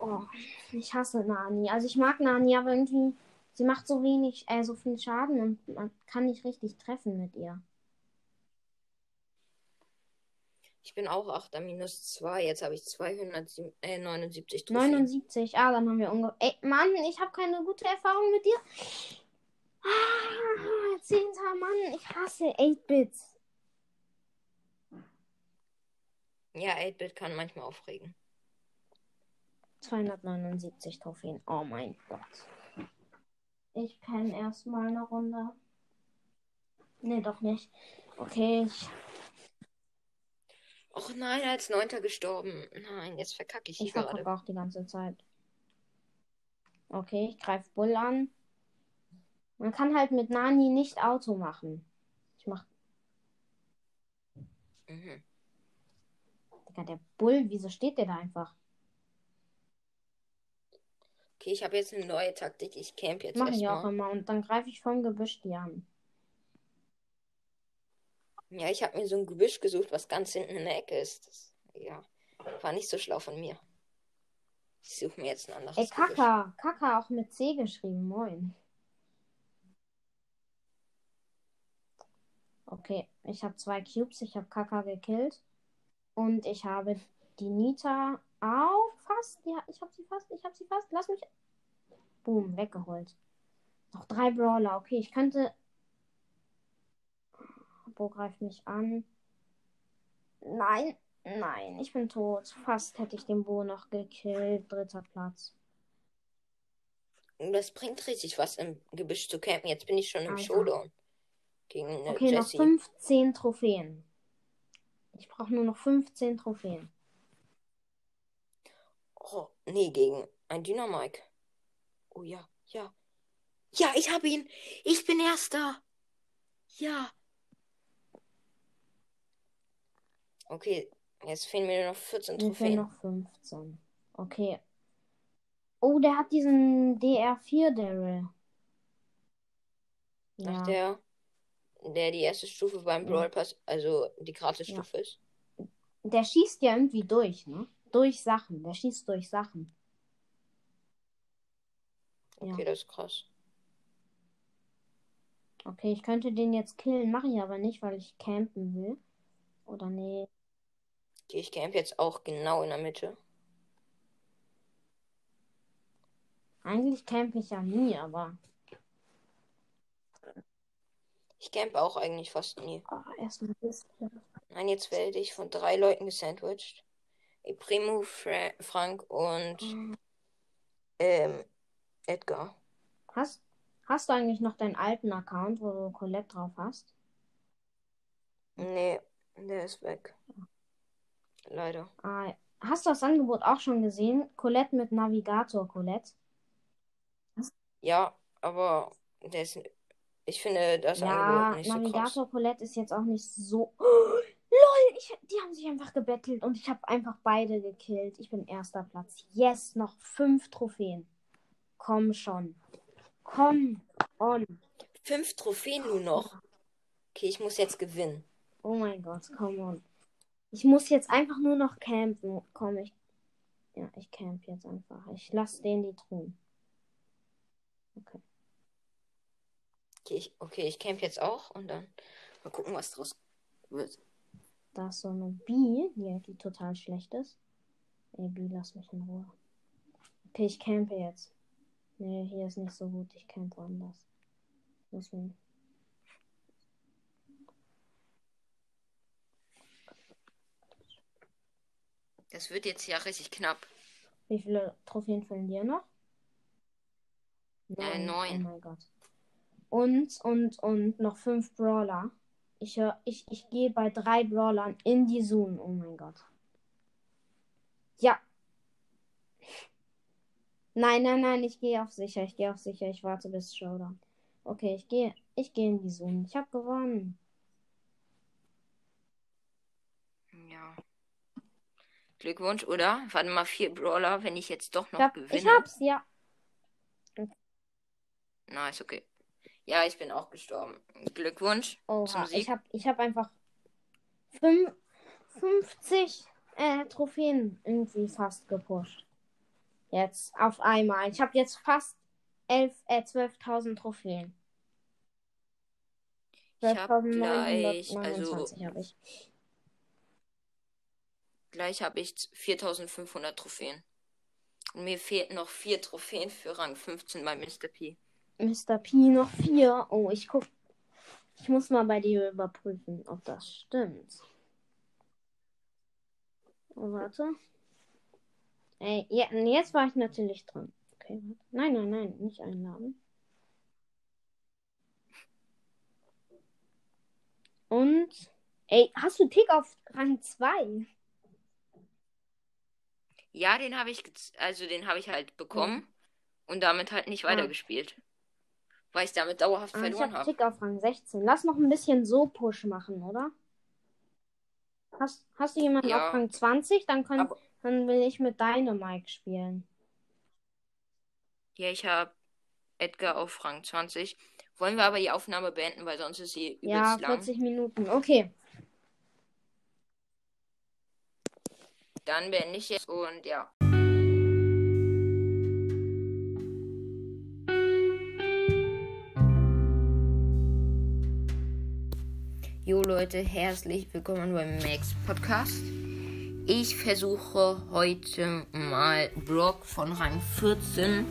Oh, ich hasse Nani. Also ich mag Nani, aber irgendwie, sie macht so wenig, äh, so viel Schaden und man kann nicht richtig treffen mit ihr. Ich bin auch achter minus zwei. Jetzt habe ich 279 Trophäen. 79, ah, dann haben wir ungefähr. Ey, Mann, ich habe keine gute Erfahrung mit dir. Ah, 10. Mann, ich hasse 8-Bits. Ja, 8-Bit kann manchmal aufregen. 279 Trophäen. Oh mein Gott. Ich penne erstmal eine Runde. Nee, doch nicht. Okay, ich, Och nein, als Neunter gestorben. Nein, jetzt verkacke ich hier ich verkacke gerade. auch die ganze Zeit. Okay, ich greife Bull an. Man kann halt mit Nani nicht Auto machen. Ich mach. Mhm. Digga, der Bull, wieso steht der da einfach? Okay, ich habe jetzt eine neue Taktik. Ich camp jetzt Mach ich auch erstmal. immer. Und dann greife ich vom Gebüsch die an. Ja, ich habe mir so ein Gebüsch gesucht, was ganz hinten in der Ecke ist. Das, ja, war nicht so schlau von mir. Ich suche mir jetzt ein anderes Ey, Gebüsch. Kaka. Kaka auch mit C geschrieben. Moin. Okay, ich habe zwei Cubes. Ich habe Kaka gekillt. Und ich habe die Nita auch fast. Ja, ich habe sie fast. Ich habe sie fast. Lass mich. Boom, weggeholt. Noch drei Brawler. Okay, ich könnte. Bo greift mich an. Nein, nein, ich bin tot. Fast hätte ich den Bo noch gekillt. Dritter Platz. Das bringt richtig was im Gebüsch zu campen. Jetzt bin ich schon im Alter. Showdown. Gegen eine Okay, noch Jessie. 15 Trophäen. Ich brauche nur noch 15 Trophäen. Oh, nee, gegen ein Dynamike. Oh ja, ja. Ja, ich habe ihn. Ich bin Erster. Ja. Okay, jetzt fehlen mir nur noch 14 Mir fehlen Trophäen. noch 15. Okay. Oh, der hat diesen DR4 Daryl. Ja. Nach der, der die erste Stufe beim Ja. Brawl Pass, also die Gratisstufe ist. Der schießt ja irgendwie durch, ne? Durch Sachen. Der schießt durch Sachen. Ja. Okay, das ist krass. Okay, ich könnte den jetzt killen, mache ich aber nicht, weil ich campen will. Oder nee. Okay, ich camp jetzt auch genau in der Mitte. Eigentlich campe ich ja nie, aber. Ich camp auch eigentlich fast nie. Oh, erstmal. Nein, jetzt werde ich von drei Leuten gesandwiched. Primo, Fra Frank und ähm, Edgar. Hast, hast du eigentlich noch deinen alten Account, wo du Colette drauf hast? Nee, der ist weg. Leider. Ah, hast du das Angebot auch schon gesehen? Colette mit Navigator Colette. Ja, aber der ist. Ich finde das Ja, Angebot nicht so krass. Navigator Colette ist jetzt auch nicht so. Oh, *gasps* lol, ich, die haben sich einfach gebettelt und ich habe einfach beide gekillt. Ich bin erster Platz. Yes, noch fünf Trophäen. Komm schon. Komm on. Fünf Trophäen nur noch. Okay, ich muss jetzt gewinnen. Oh mein Gott, komm on. Ich muss jetzt einfach nur noch campen. Komm, ich. Ja, ich camp jetzt einfach. Ich lasse den die Truhen. Okay. Okay, ich, okay, ich camp jetzt auch und dann mal gucken, was draus wird. Da ist so eine B, die, die total schlecht ist. Ey, B, lass mich in Ruhe. Okay, ich campe jetzt. Nee, hier ist nicht so gut. Ich campe woanders. Muss Das wird jetzt ja richtig knapp. Wie viele Trophäen fehlen dir noch? Äh, neun. Oh mein Gott. Und, und, und noch fünf Brawler. Ich, hör, ich, ich gehe bei drei Brawlern in die Zone. Oh mein Gott. Ja. Nein, nein, nein, ich gehe auf sicher. Ich gehe auf sicher. Ich warte bis Showdown. Okay, ich gehe ich gehe in die Zone. Ich habe gewonnen. Ja. Glückwunsch, oder? Warte mal, vier Brawler, wenn ich jetzt doch noch Ich, hab, gewinne. ich hab's, ja. Nice, okay. Ja, ich bin auch gestorben. Glückwunsch zum Oha, Sieg. ich habe ich hab einfach fünf, 50 äh, Trophäen irgendwie fast gepusht. Jetzt auf einmal. Ich habe jetzt fast 11, äh, 12.000 Trophäen. Ich hab gleich, 12.929 also habe ich. Gleich habe ich 4500 Trophäen. Und mir fehlten noch vier Trophäen für Rang 15 bei Mr. P. Mr. P noch vier. Oh, ich guck. Ich muss mal bei dir überprüfen, ob das stimmt. Oh, warte. Ey, ja, jetzt war ich natürlich dran. Okay, warte. Nein, nein, nein, nicht einladen. Und, ey, hast du Tick auf Rang 2? Ja, den habe ich, also den habe ich halt bekommen und damit halt nicht weitergespielt. Weil ich damit dauerhaft Ah, ich verloren habe habe. Tick auf Rang 16. Lass noch ein bisschen so Push machen, oder? Hast, hast du jemanden Ja. auf Rang 20? Dann, können, Aber- dann will ich mit Dynamike spielen. Ja, ich habe Edgar auf Rang 20. Wollen wir aber die Aufnahme beenden, weil sonst ist sie übelst Ja, lang. 40 Minuten. Okay. Dann beende ich jetzt und ja. Jo Leute, herzlich willkommen beim Max Podcast. Ich versuche heute mal Brock von Rang 14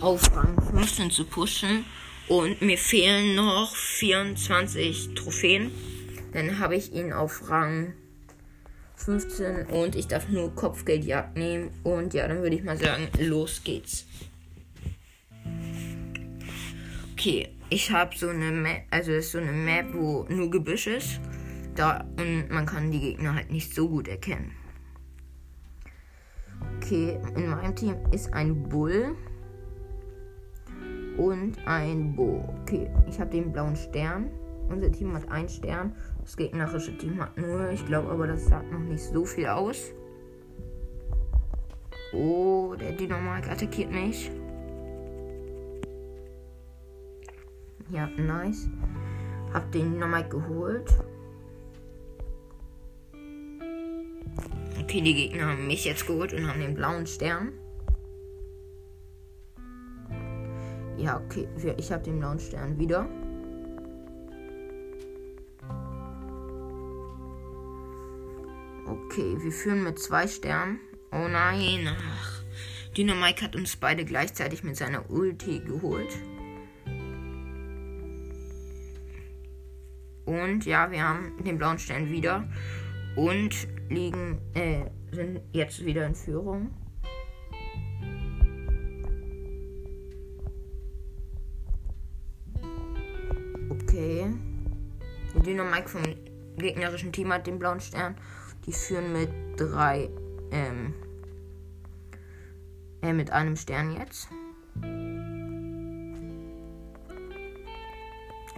auf Rang 15 zu pushen und mir fehlen noch 24 Trophäen. Dann habe ich ihn auf Rang 15 und ich darf nur Kopfgeldjagd nehmen. Und ja, dann würde ich mal sagen, los geht's. Okay, ich habe so eine Map, also ist so eine Map, wo nur Gebüsch ist. Da, und man kann die Gegner halt nicht so gut erkennen. Okay, in meinem Team ist ein Bull und ein Bo. Okay, ich habe den blauen Stern. Unser Team hat einen Stern. Das gegnerische Team hat nur. Ich glaube aber, das sagt noch nicht so viel aus. Oh, der Dynamik attackiert mich. Ja, nice. Hab den Dynamik geholt. Okay, die Gegner haben mich jetzt geholt und haben den blauen Stern. Ja, okay. Ich habe den blauen Stern wieder. Okay, wir führen mit zwei Sternen. Oh nein. Ach. Dynamike hat uns beide gleichzeitig mit seiner Ulti geholt. Und ja, wir haben den blauen Stern wieder. Und liegen, äh, sind jetzt wieder in Führung. Okay. Der Dynamike vom gegnerischen Team hat den blauen Stern. Die führen mit drei, ähm, äh, mit einem Stern jetzt.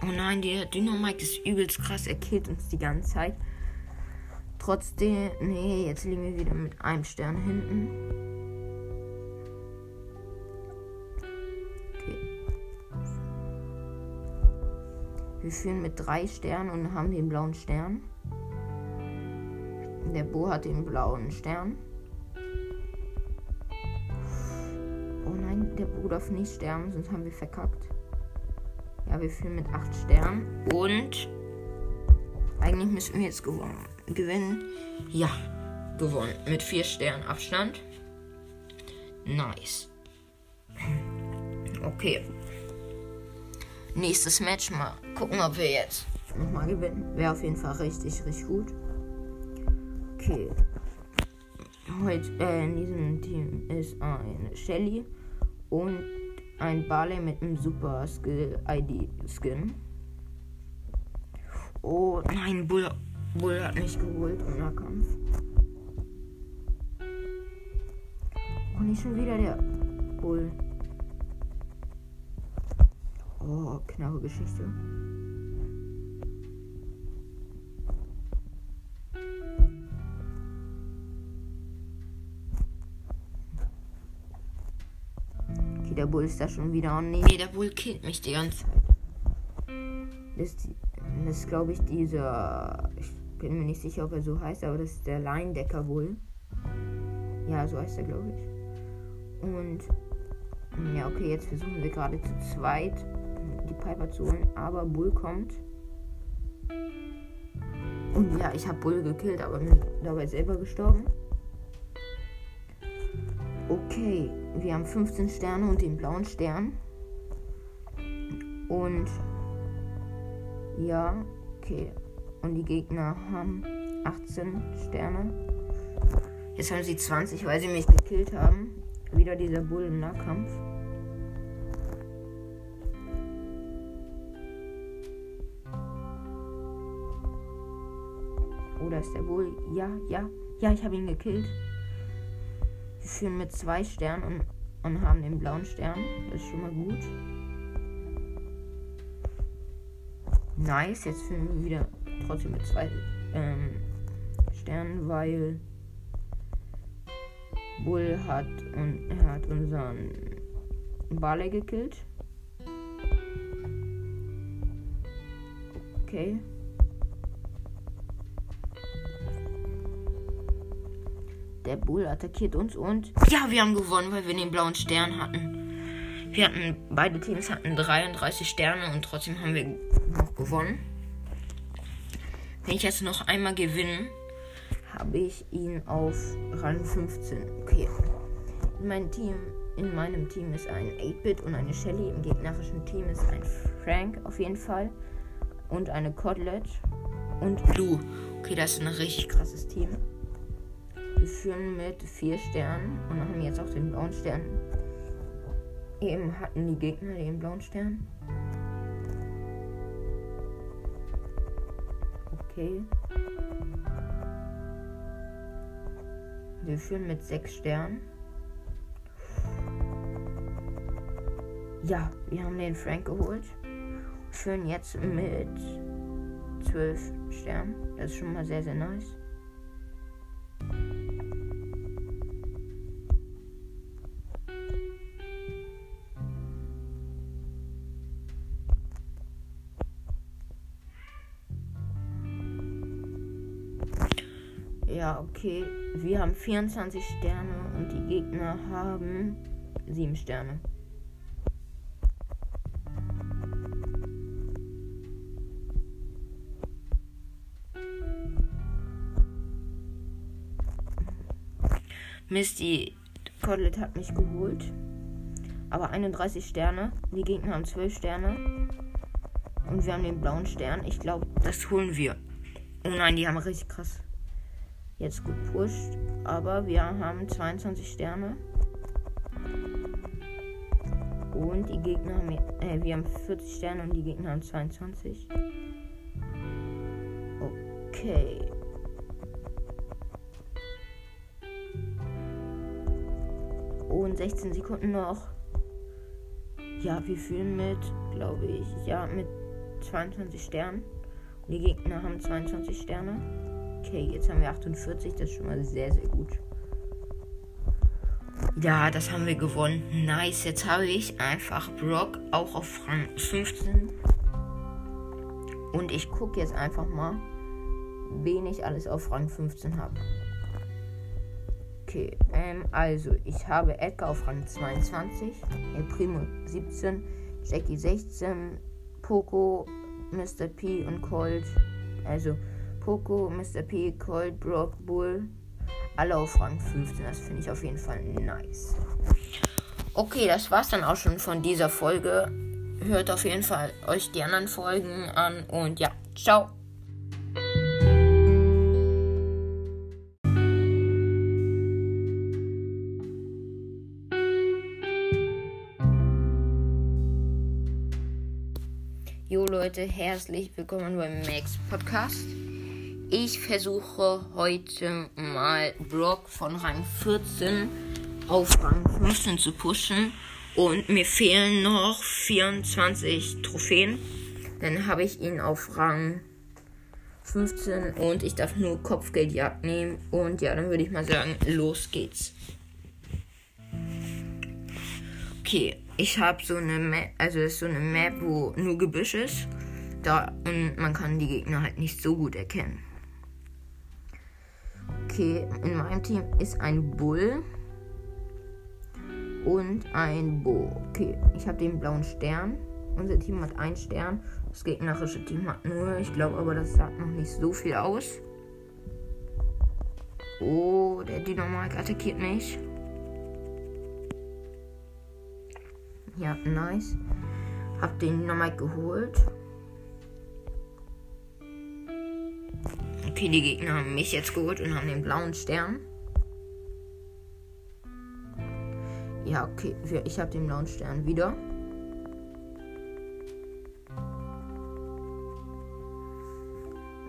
Oh nein, der Dynamike ist übelst krass. Er killt uns die ganze Zeit. Trotzdem, nee, jetzt liegen wir wieder mit einem Stern hinten. Wir führen mit drei Sternen und haben den blauen Stern. Der Bo hat den blauen Stern. Oh nein, der Bo darf nicht sterben, sonst haben wir verkackt. Ja, wir führen mit acht Sternen. Und eigentlich müssen wir jetzt gewonnen, gewinnen. Ja, gewonnen. Mit vier Sternen Abstand. Nice. Okay. Nächstes Match mal gucken, ob wir jetzt nochmal gewinnen. Wäre auf jeden Fall richtig, richtig gut. Okay. Heute äh, in diesem Team ist ein Shelly und ein Barley mit einem Super Skill ID Skin. Oh nein, Bull, Bull hat mich geholt im Nahkampf. Oh, nicht schon wieder der Bull. Oh, knappe Geschichte. Okay, der Bull ist da schon wieder. Oh nee, der Bull killt mich die ganze Zeit. Das ist, das ist glaube ich, dieser. Ich bin mir nicht sicher, ob er so heißt, aber das ist der Leindecker Bull. Ja, so heißt er, glaube ich. Und. Ja, okay, jetzt versuchen wir gerade zu zweit die Piper zu holen, aber Bull kommt. Und ja, ich habe Bull gekillt, aber bin dabei selber gestorben. Okay, wir haben 15 Sterne und den blauen Stern. Und ja, okay. Und die Gegner haben 18 Sterne. Jetzt haben sie 20, weil sie mich gekillt haben. Wieder dieser Bull im Nahkampf. Oh, ist der Bull. Ja, ja. Ja, ich habe ihn gekillt. Wir führen mit zwei Sternen und, und haben den blauen Stern. Das ist schon mal gut. Nice. Jetzt führen wir wieder trotzdem mit zwei ähm, Sternen, weil Bull hat und hat unseren Barley gekillt. Okay. Der Bull attackiert uns und ja, wir haben gewonnen, weil wir den blauen Stern hatten. Wir hatten beide Teams hatten 33 Sterne und trotzdem haben wir noch gewonnen. Wenn ich jetzt noch einmal gewinne, habe ich ihn auf Rang 15. Okay. In meinem Team, in meinem Team ist ein 8-Bit und eine Shelly. Im gegnerischen Team ist ein Frank auf jeden Fall. Und eine Codlet. Und Blue. Okay, das ist ein richtig krasses Team. Wir führen mit 4 Sternen und haben jetzt auch den blauen Stern. Eben hatten die Gegner den blauen Stern. Okay. Wir führen mit 6 Sternen. Ja, wir haben den Frank geholt. Führen jetzt mit 12 Sternen. Das ist schon mal sehr, sehr nice. Okay. Wir haben 24 Sterne und die Gegner haben 7 Sterne. Misty Codlet hat mich geholt. Aber 31 Sterne. Die Gegner haben 12 Sterne. Und wir haben den blauen Stern. Ich glaube, das holen wir. Oh nein, die haben richtig krass jetzt gepusht. Aber wir haben 22 Sterne. Und die Gegner haben, äh, wir haben 40 Sterne und die Gegner haben 22. Okay. Und 16 Sekunden noch. Ja, wir fühlen mit, glaube ich, ja, mit 22 Sternen. Und die Gegner haben 22 Sterne. Okay, jetzt haben wir 48. Das ist schon mal sehr, sehr gut. Ja, das haben wir gewonnen. Nice. Jetzt habe ich einfach Brock auch auf Rang 15. Und ich gucke jetzt einfach mal, wen ich alles auf Rang 15 habe. Okay, ähm, also ich habe Edgar auf Rang 22, El Primo 17, Jackie 16, Poco, Mr. P und Colt. Also Poco, Mr. P, Colt, Brock, Bull. Alle auf Rang 15. Das finde ich auf jeden Fall nice. Okay, das war's dann auch schon von dieser Folge. Hört auf jeden Fall euch die anderen Folgen an und ja, ciao. Jo Leute, herzlich willkommen beim Max Podcast. Ich versuche heute mal Brock von Rang 14 auf Rang 15 zu pushen. Und mir fehlen noch 24 Trophäen. Dann habe ich ihn auf Rang 15 und ich darf nur Kopfgeldjagd nehmen. Und ja, dann würde ich mal sagen, los geht's. Okay, ich habe so eine Map, also ist so eine Map, wo nur Gebüsch ist. Da, und man kann die Gegner halt nicht so gut erkennen. Okay, in meinem Team ist ein Bull und ein Bo. Okay, ich habe den blauen Stern. Unser Team hat einen Stern. Das gegnerische Team hat nur. Ich glaube aber, das sagt noch nicht so viel aus. Oh, der Dynamite attackiert mich. Ja, nice. Hab den Dynamite geholt. Okay, die Gegner haben mich jetzt geholt und haben den blauen Stern. Ja, okay. Ich habe den blauen Stern wieder.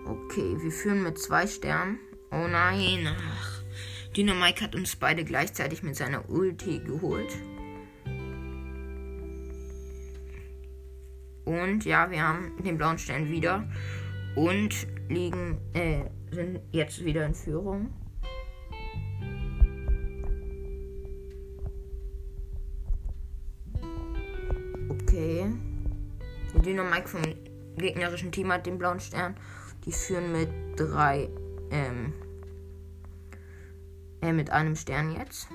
Okay, wir führen mit zwei Sternen. Oh nein. Ach. Dynamike hat uns beide gleichzeitig mit seiner Ulti geholt. Und ja, wir haben den blauen Stern wieder. Und liegen, äh, sind jetzt wieder in Führung. Okay. Der Dynamike vom gegnerischen Team hat den blauen Stern. Die führen mit drei, ähm, äh, mit einem Stern jetzt.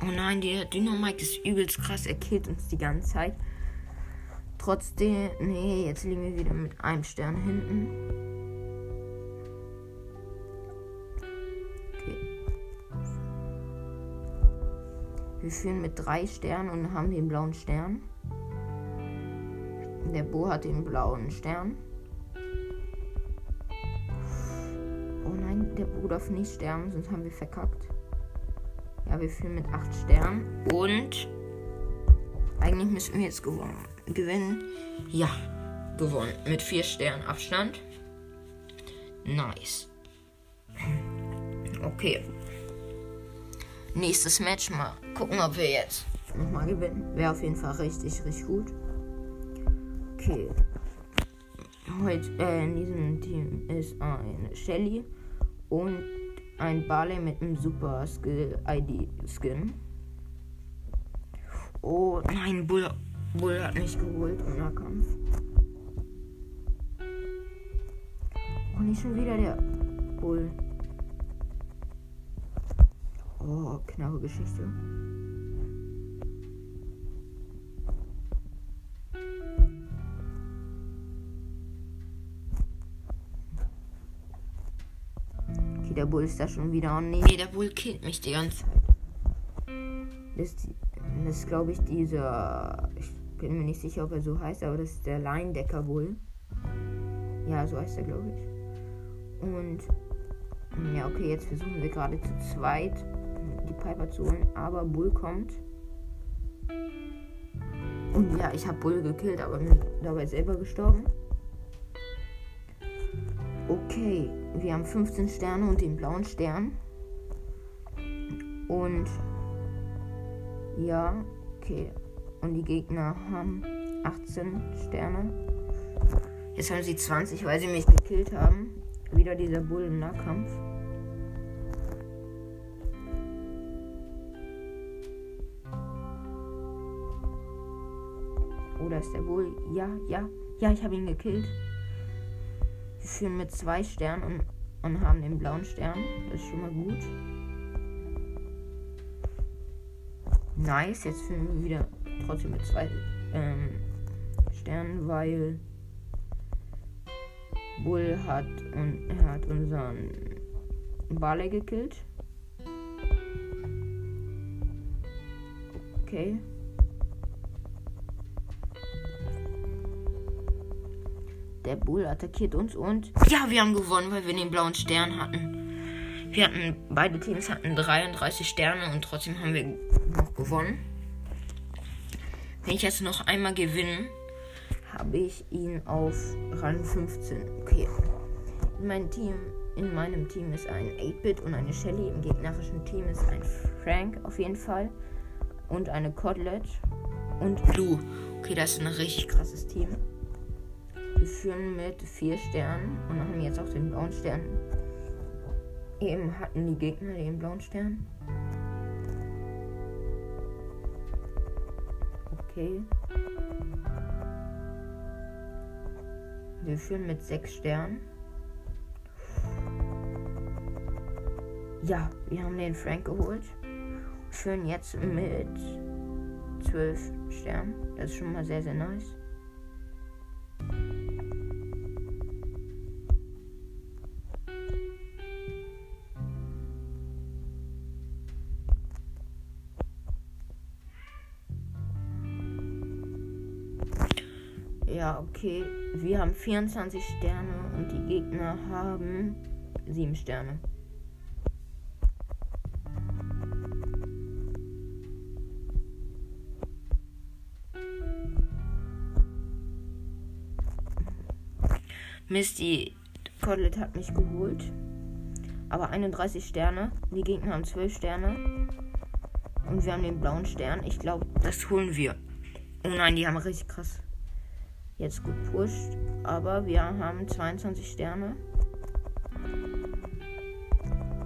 Oh nein, der Dynamite ist übelst krass. Er killt uns die ganze Zeit. Trotzdem, nee, jetzt liegen wir wieder mit einem Stern hinten. Okay. Wir führen mit drei Sternen und haben den blauen Stern. Der Bo hat den blauen Stern. Oh nein, der Bo darf nicht sterben, sonst haben wir verkackt. Ja, wir führen mit 8 Sternen. Und eigentlich müssen wir jetzt gewonnen, gewinnen. Ja, gewonnen. Mit 4 Sternen Abstand. Nice. Okay. Nächstes Match mal gucken, ob wir jetzt nochmal gewinnen. Wäre auf jeden Fall richtig, richtig gut. Okay. Heute äh, in diesem Team ist eine Shelly und ein Barley mit einem Super Skill ID Skin. Oh nein, Bull, Bull hat mich geholt im Nahkampf. Und nicht schon wieder der Bull. Oh, knappe Geschichte. der Bull ist da schon wieder. Oh nee, der Bull killt mich die ganze Zeit. Das, das ist, glaube ich, dieser. Ich bin mir nicht sicher, ob er so heißt, aber das ist der Leindecker Bull. Ja, so heißt er, glaube ich. Und. Ja, okay, jetzt versuchen wir gerade zu zweit die Piper zu holen, aber Bull kommt. Und ja, ich habe Bull gekillt, aber bin dabei selber gestorben. Okay, wir haben 15 Sterne und den blauen Stern. Und ja, okay. Und die Gegner haben 18 Sterne. Jetzt haben sie 20, weil sie mich gekillt haben. Wieder dieser Bullen-Nahkampf. Oder oh, ist der Bull? Ja, ja, ja, ich habe ihn gekillt führen mit zwei Sternen und, und haben den blauen Stern. Das ist schon mal gut. Nice, jetzt führen wir wieder trotzdem mit zwei ähm, Sternen, weil Bull hat und hat unseren Barley gekillt. Okay. Der Bull attackiert uns und ja, wir haben gewonnen, weil wir den blauen Stern hatten. Wir hatten, beide Teams hatten 33 Sterne und trotzdem haben wir noch gewonnen. Wenn ich jetzt noch einmal gewinne, habe ich ihn auf Rang 15. Okay. In meinem Team, in meinem Team ist ein 8-Bit und eine Shelly. Im gegnerischen Team ist ein Frank auf jeden Fall. Und eine Codlet. Und Blue. Okay, das ist ein richtig krasses Team. Wir führen mit vier Sternen und haben jetzt auch den blauen Stern. Eben hatten die Gegner den blauen Stern. Okay. Wir führen mit sechs Sternen. Ja, wir haben den Frank geholt. Führen jetzt mit zwölf Sternen. Das ist schon mal sehr, sehr nice. Okay. Wir haben 24 Sterne und die Gegner haben 7 Sterne. Misty Codlet hat mich geholt. Aber 31 Sterne. Die Gegner haben 12 Sterne. Und wir haben den blauen Stern. Ich glaube, das holen wir. Oh nein, die haben richtig krass. Jetzt gut pusht. Aber wir haben 22 Sterne.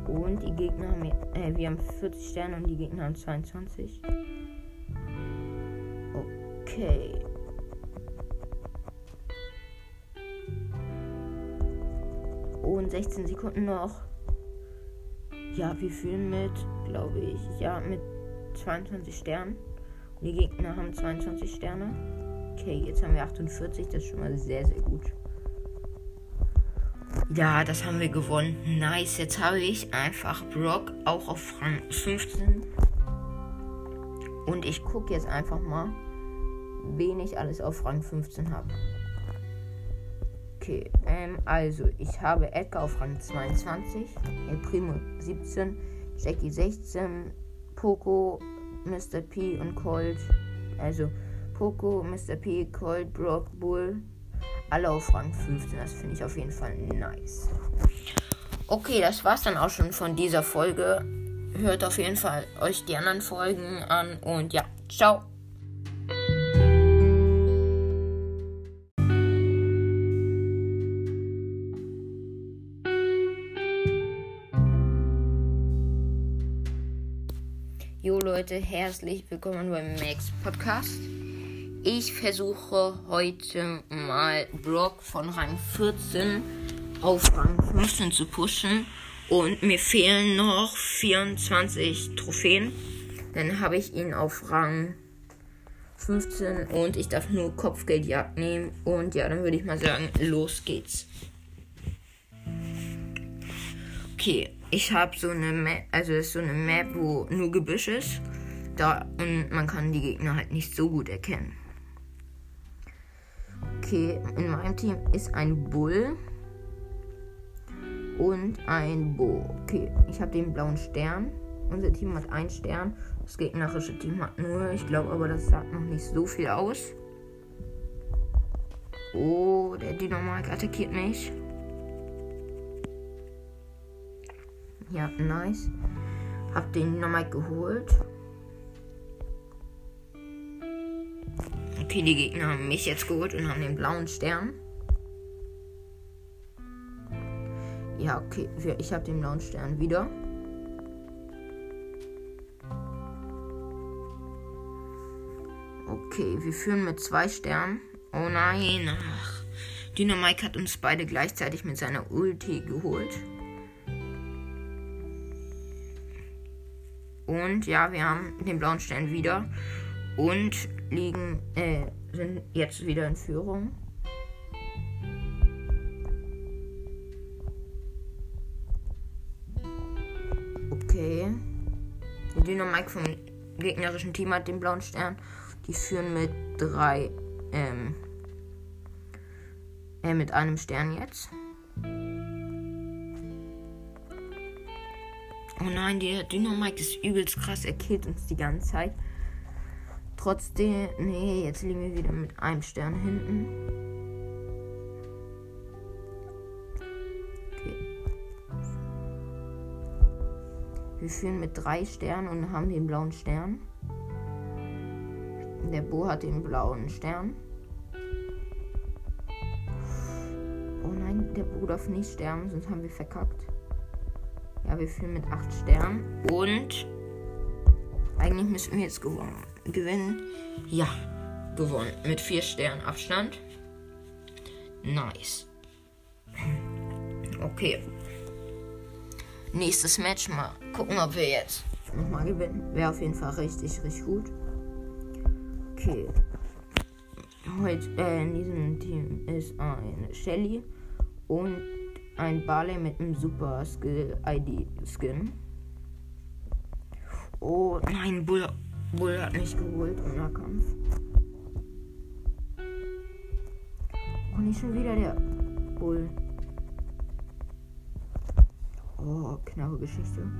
Und die Gegner haben. Äh, wir haben 40 Sterne und die Gegner haben 22. Okay. Und 16 Sekunden noch. Ja, wir führen mit, glaube ich, ja, mit 22 Sternen. Und die Gegner haben 22 Sterne. Okay, jetzt haben wir 48. Das ist schon mal sehr, sehr gut. Ja, das haben wir gewonnen. Nice. Jetzt habe ich einfach Brock auch auf Rang 15. Und ich gucke jetzt einfach mal, wen ich alles auf Rang 15 habe. Okay, ähm, also ich habe Edgar auf Rang 22, El Primo 17, Jackie 16, Poco, Mr. P und Colt. Also Poco, Mr. P, Colt, Brock, Bull. Alle auf Rang 15. Das finde ich auf jeden Fall nice. Okay, das war's dann auch schon von dieser Folge. Hört auf jeden Fall euch die anderen Folgen an und ja, ciao. Jo Leute, herzlich willkommen beim Max Podcast. Ich versuche heute mal Brock von Rang 14 auf Rang 15 zu pushen und mir fehlen noch 24 Trophäen. Dann habe ich ihn auf Rang 15 und ich darf nur Kopfgeldjagd nehmen und ja, dann würde ich mal sagen, los geht's. Okay, ich habe so eine Map, also ist so eine Map, wo nur Gebüsch ist. Da, und man kann die Gegner halt nicht so gut erkennen. Okay, in meinem Team ist ein Bull und ein Bo. Okay, ich habe den blauen Stern. Unser Team hat einen Stern. Das gegnerische Team hat nur. Ich glaube aber, das sagt noch nicht so viel aus. Oh, der Dynamik attackiert mich. Ja, nice. Hab den nochmal geholt. Okay, die Gegner haben mich jetzt geholt und haben den blauen Stern. Ja, okay. Ich habe den blauen Stern wieder. Okay, wir führen mit zwei Sternen. Oh nein. Ach. Dynamike hat uns beide gleichzeitig mit seiner Ulti geholt. Und ja, wir haben den blauen Stern wieder. Und liegen, äh, sind jetzt wieder in Führung. Okay. Der Dynamike vom gegnerischen Team hat den blauen Stern. Die führen mit drei, ähm, äh, mit einem Stern jetzt. Oh nein, der Dynamite ist übelst krass. Er killt uns die ganze Zeit. Trotzdem, nee, jetzt liegen wir wieder mit einem Stern hinten. Okay. Wir führen mit drei Sternen und haben den blauen Stern. Der Bo hat den blauen Stern. Oh nein, der Bo darf nicht sterben, sonst haben wir verkackt. Ja, wir führen mit 8 Sternen. Und eigentlich müssen wir jetzt gewonnen, gewinnen. Ja, gewonnen. Mit 4 Sternen Abstand. Nice. Okay. Nächstes Match mal gucken, ob wir jetzt nochmal gewinnen. Wäre auf jeden Fall richtig, richtig gut. Okay. Heute äh, in diesem Team ist ein Shelly und ein Barley mit einem Super Skill ID Skin. Oh nein, Bull, Bull hat mich geholt im Nahkampf. Oh, nicht schon wieder der Bull. Oh, knappe Geschichte.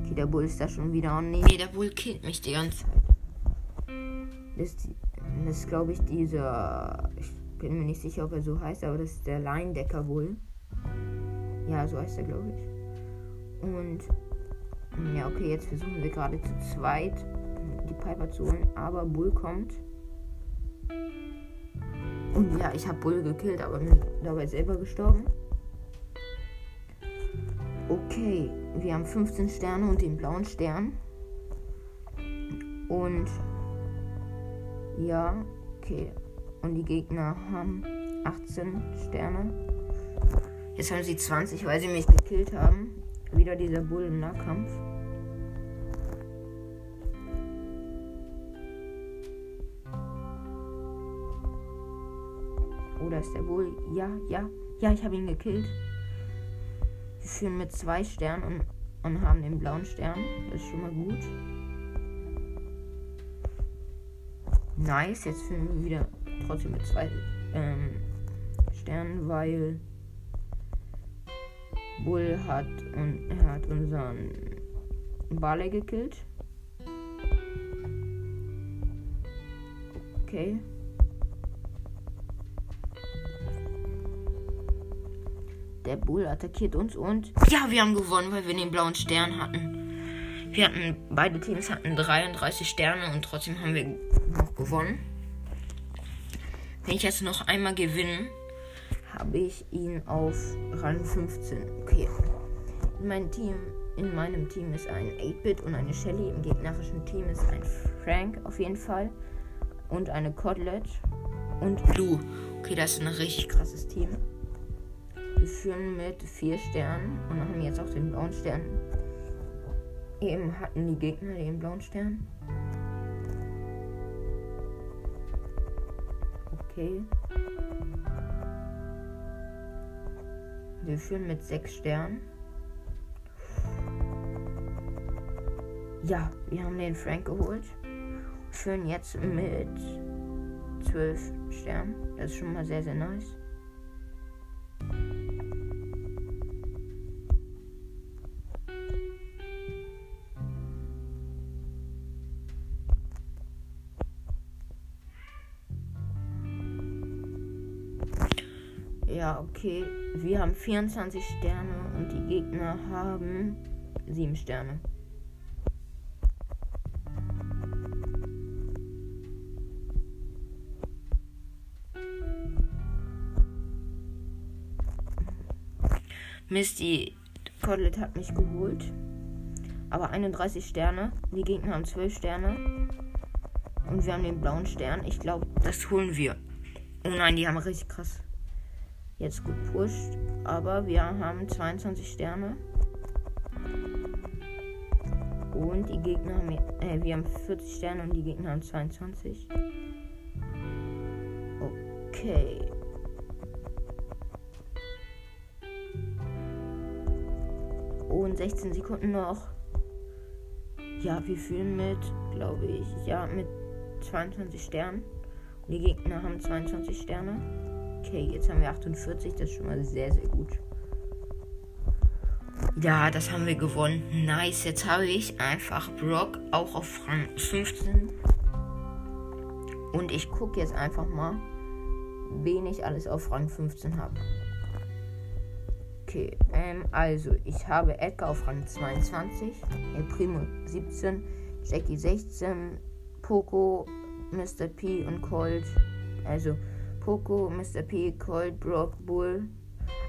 Okay, der Bull ist da schon wieder. Oh nee, nee der Bull killt mich die ganze Zeit. Das, ist ist, glaube ich, dieser. Ich bin mir nicht sicher, ob er so heißt, aber das ist der Leindecker Bull. Ja, so heißt er, glaube ich. Und. Ja, okay, jetzt versuchen wir gerade zu zweit die Piper zu holen, aber Bull kommt. Und ja, ich habe Bull gekillt, aber bin dabei selber gestorben. Okay, wir haben 15 Sterne und den blauen Stern. Und ja, okay. Und die Gegner haben 18 Sterne. Jetzt haben sie 20, weil sie mich gekillt haben. Wieder dieser Bull im Nahkampf. Oder ist der Bull? Ja, ja, ja, ich habe ihn gekillt. Wir führen mit zwei Sternen und, und haben den blauen Stern. Das ist schon mal gut. Nice, jetzt führen wir wieder trotzdem mit zwei ähm, Sternen, weil Bull hat und hat unseren Barley gekillt. Okay. Der Bull attackiert uns und ja, wir haben gewonnen, weil wir den blauen Stern hatten. Wir hatten beide Teams hatten 33 Sterne und trotzdem haben wir noch gewonnen. Wenn ich jetzt noch einmal gewinne, habe ich ihn auf Rang 15. Okay. In meinem Team, in meinem Team ist ein 8-Bit und eine Shelly. Im gegnerischen Team ist ein Frank auf jeden Fall. Und eine Codlet. Und Lou. Okay, das ist ein richtig krasses Team. Wir führen mit 4 Sternen und haben jetzt auch den blauen Stern. Eben hatten die Gegner den blauen Stern. Okay. Wir führen mit 6 Sternen. Ja, wir haben den Frank geholt. Führen jetzt mit 12 Sternen. Das ist schon mal sehr, sehr nice. Ja, okay. Wir haben 24 Sterne und die Gegner haben 7 Sterne. Misty Codlet hat mich geholt. Aber 31 Sterne. Die Gegner haben 12 Sterne. Und wir haben den blauen Stern. Ich glaube, das holen wir. Oh nein, die haben richtig krass jetzt gepusht. Aber wir haben 22 Sterne. Und die Gegner haben. Äh, wir haben 40 Sterne und die Gegner haben 22. Okay. Und 16 Sekunden noch. Ja, wir führen mit, glaube ich, ja, mit 22 Sternen. Und die Gegner haben 22 Sterne. Okay, jetzt haben wir 48, das ist schon mal sehr, sehr gut. Ja, das haben wir gewonnen. Nice, jetzt habe ich einfach Brock auch auf Rang 15. Und ich gucke jetzt einfach mal, wen ich alles auf Rang 15 habe. Okay, ähm, also ich habe Edgar auf Rang 22, El Primo 17, Jackie 16, Poco, Mr. P und Colt. Also Poco, Mr. P, Colt, Brock, Bull.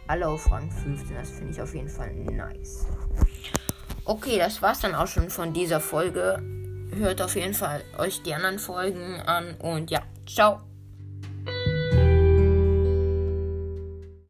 Alle auf Rang 15. Das finde ich auf jeden Fall nice. Okay, das war's dann auch schon von dieser Folge. Hört auf jeden Fall euch die anderen Folgen an und ja, ciao.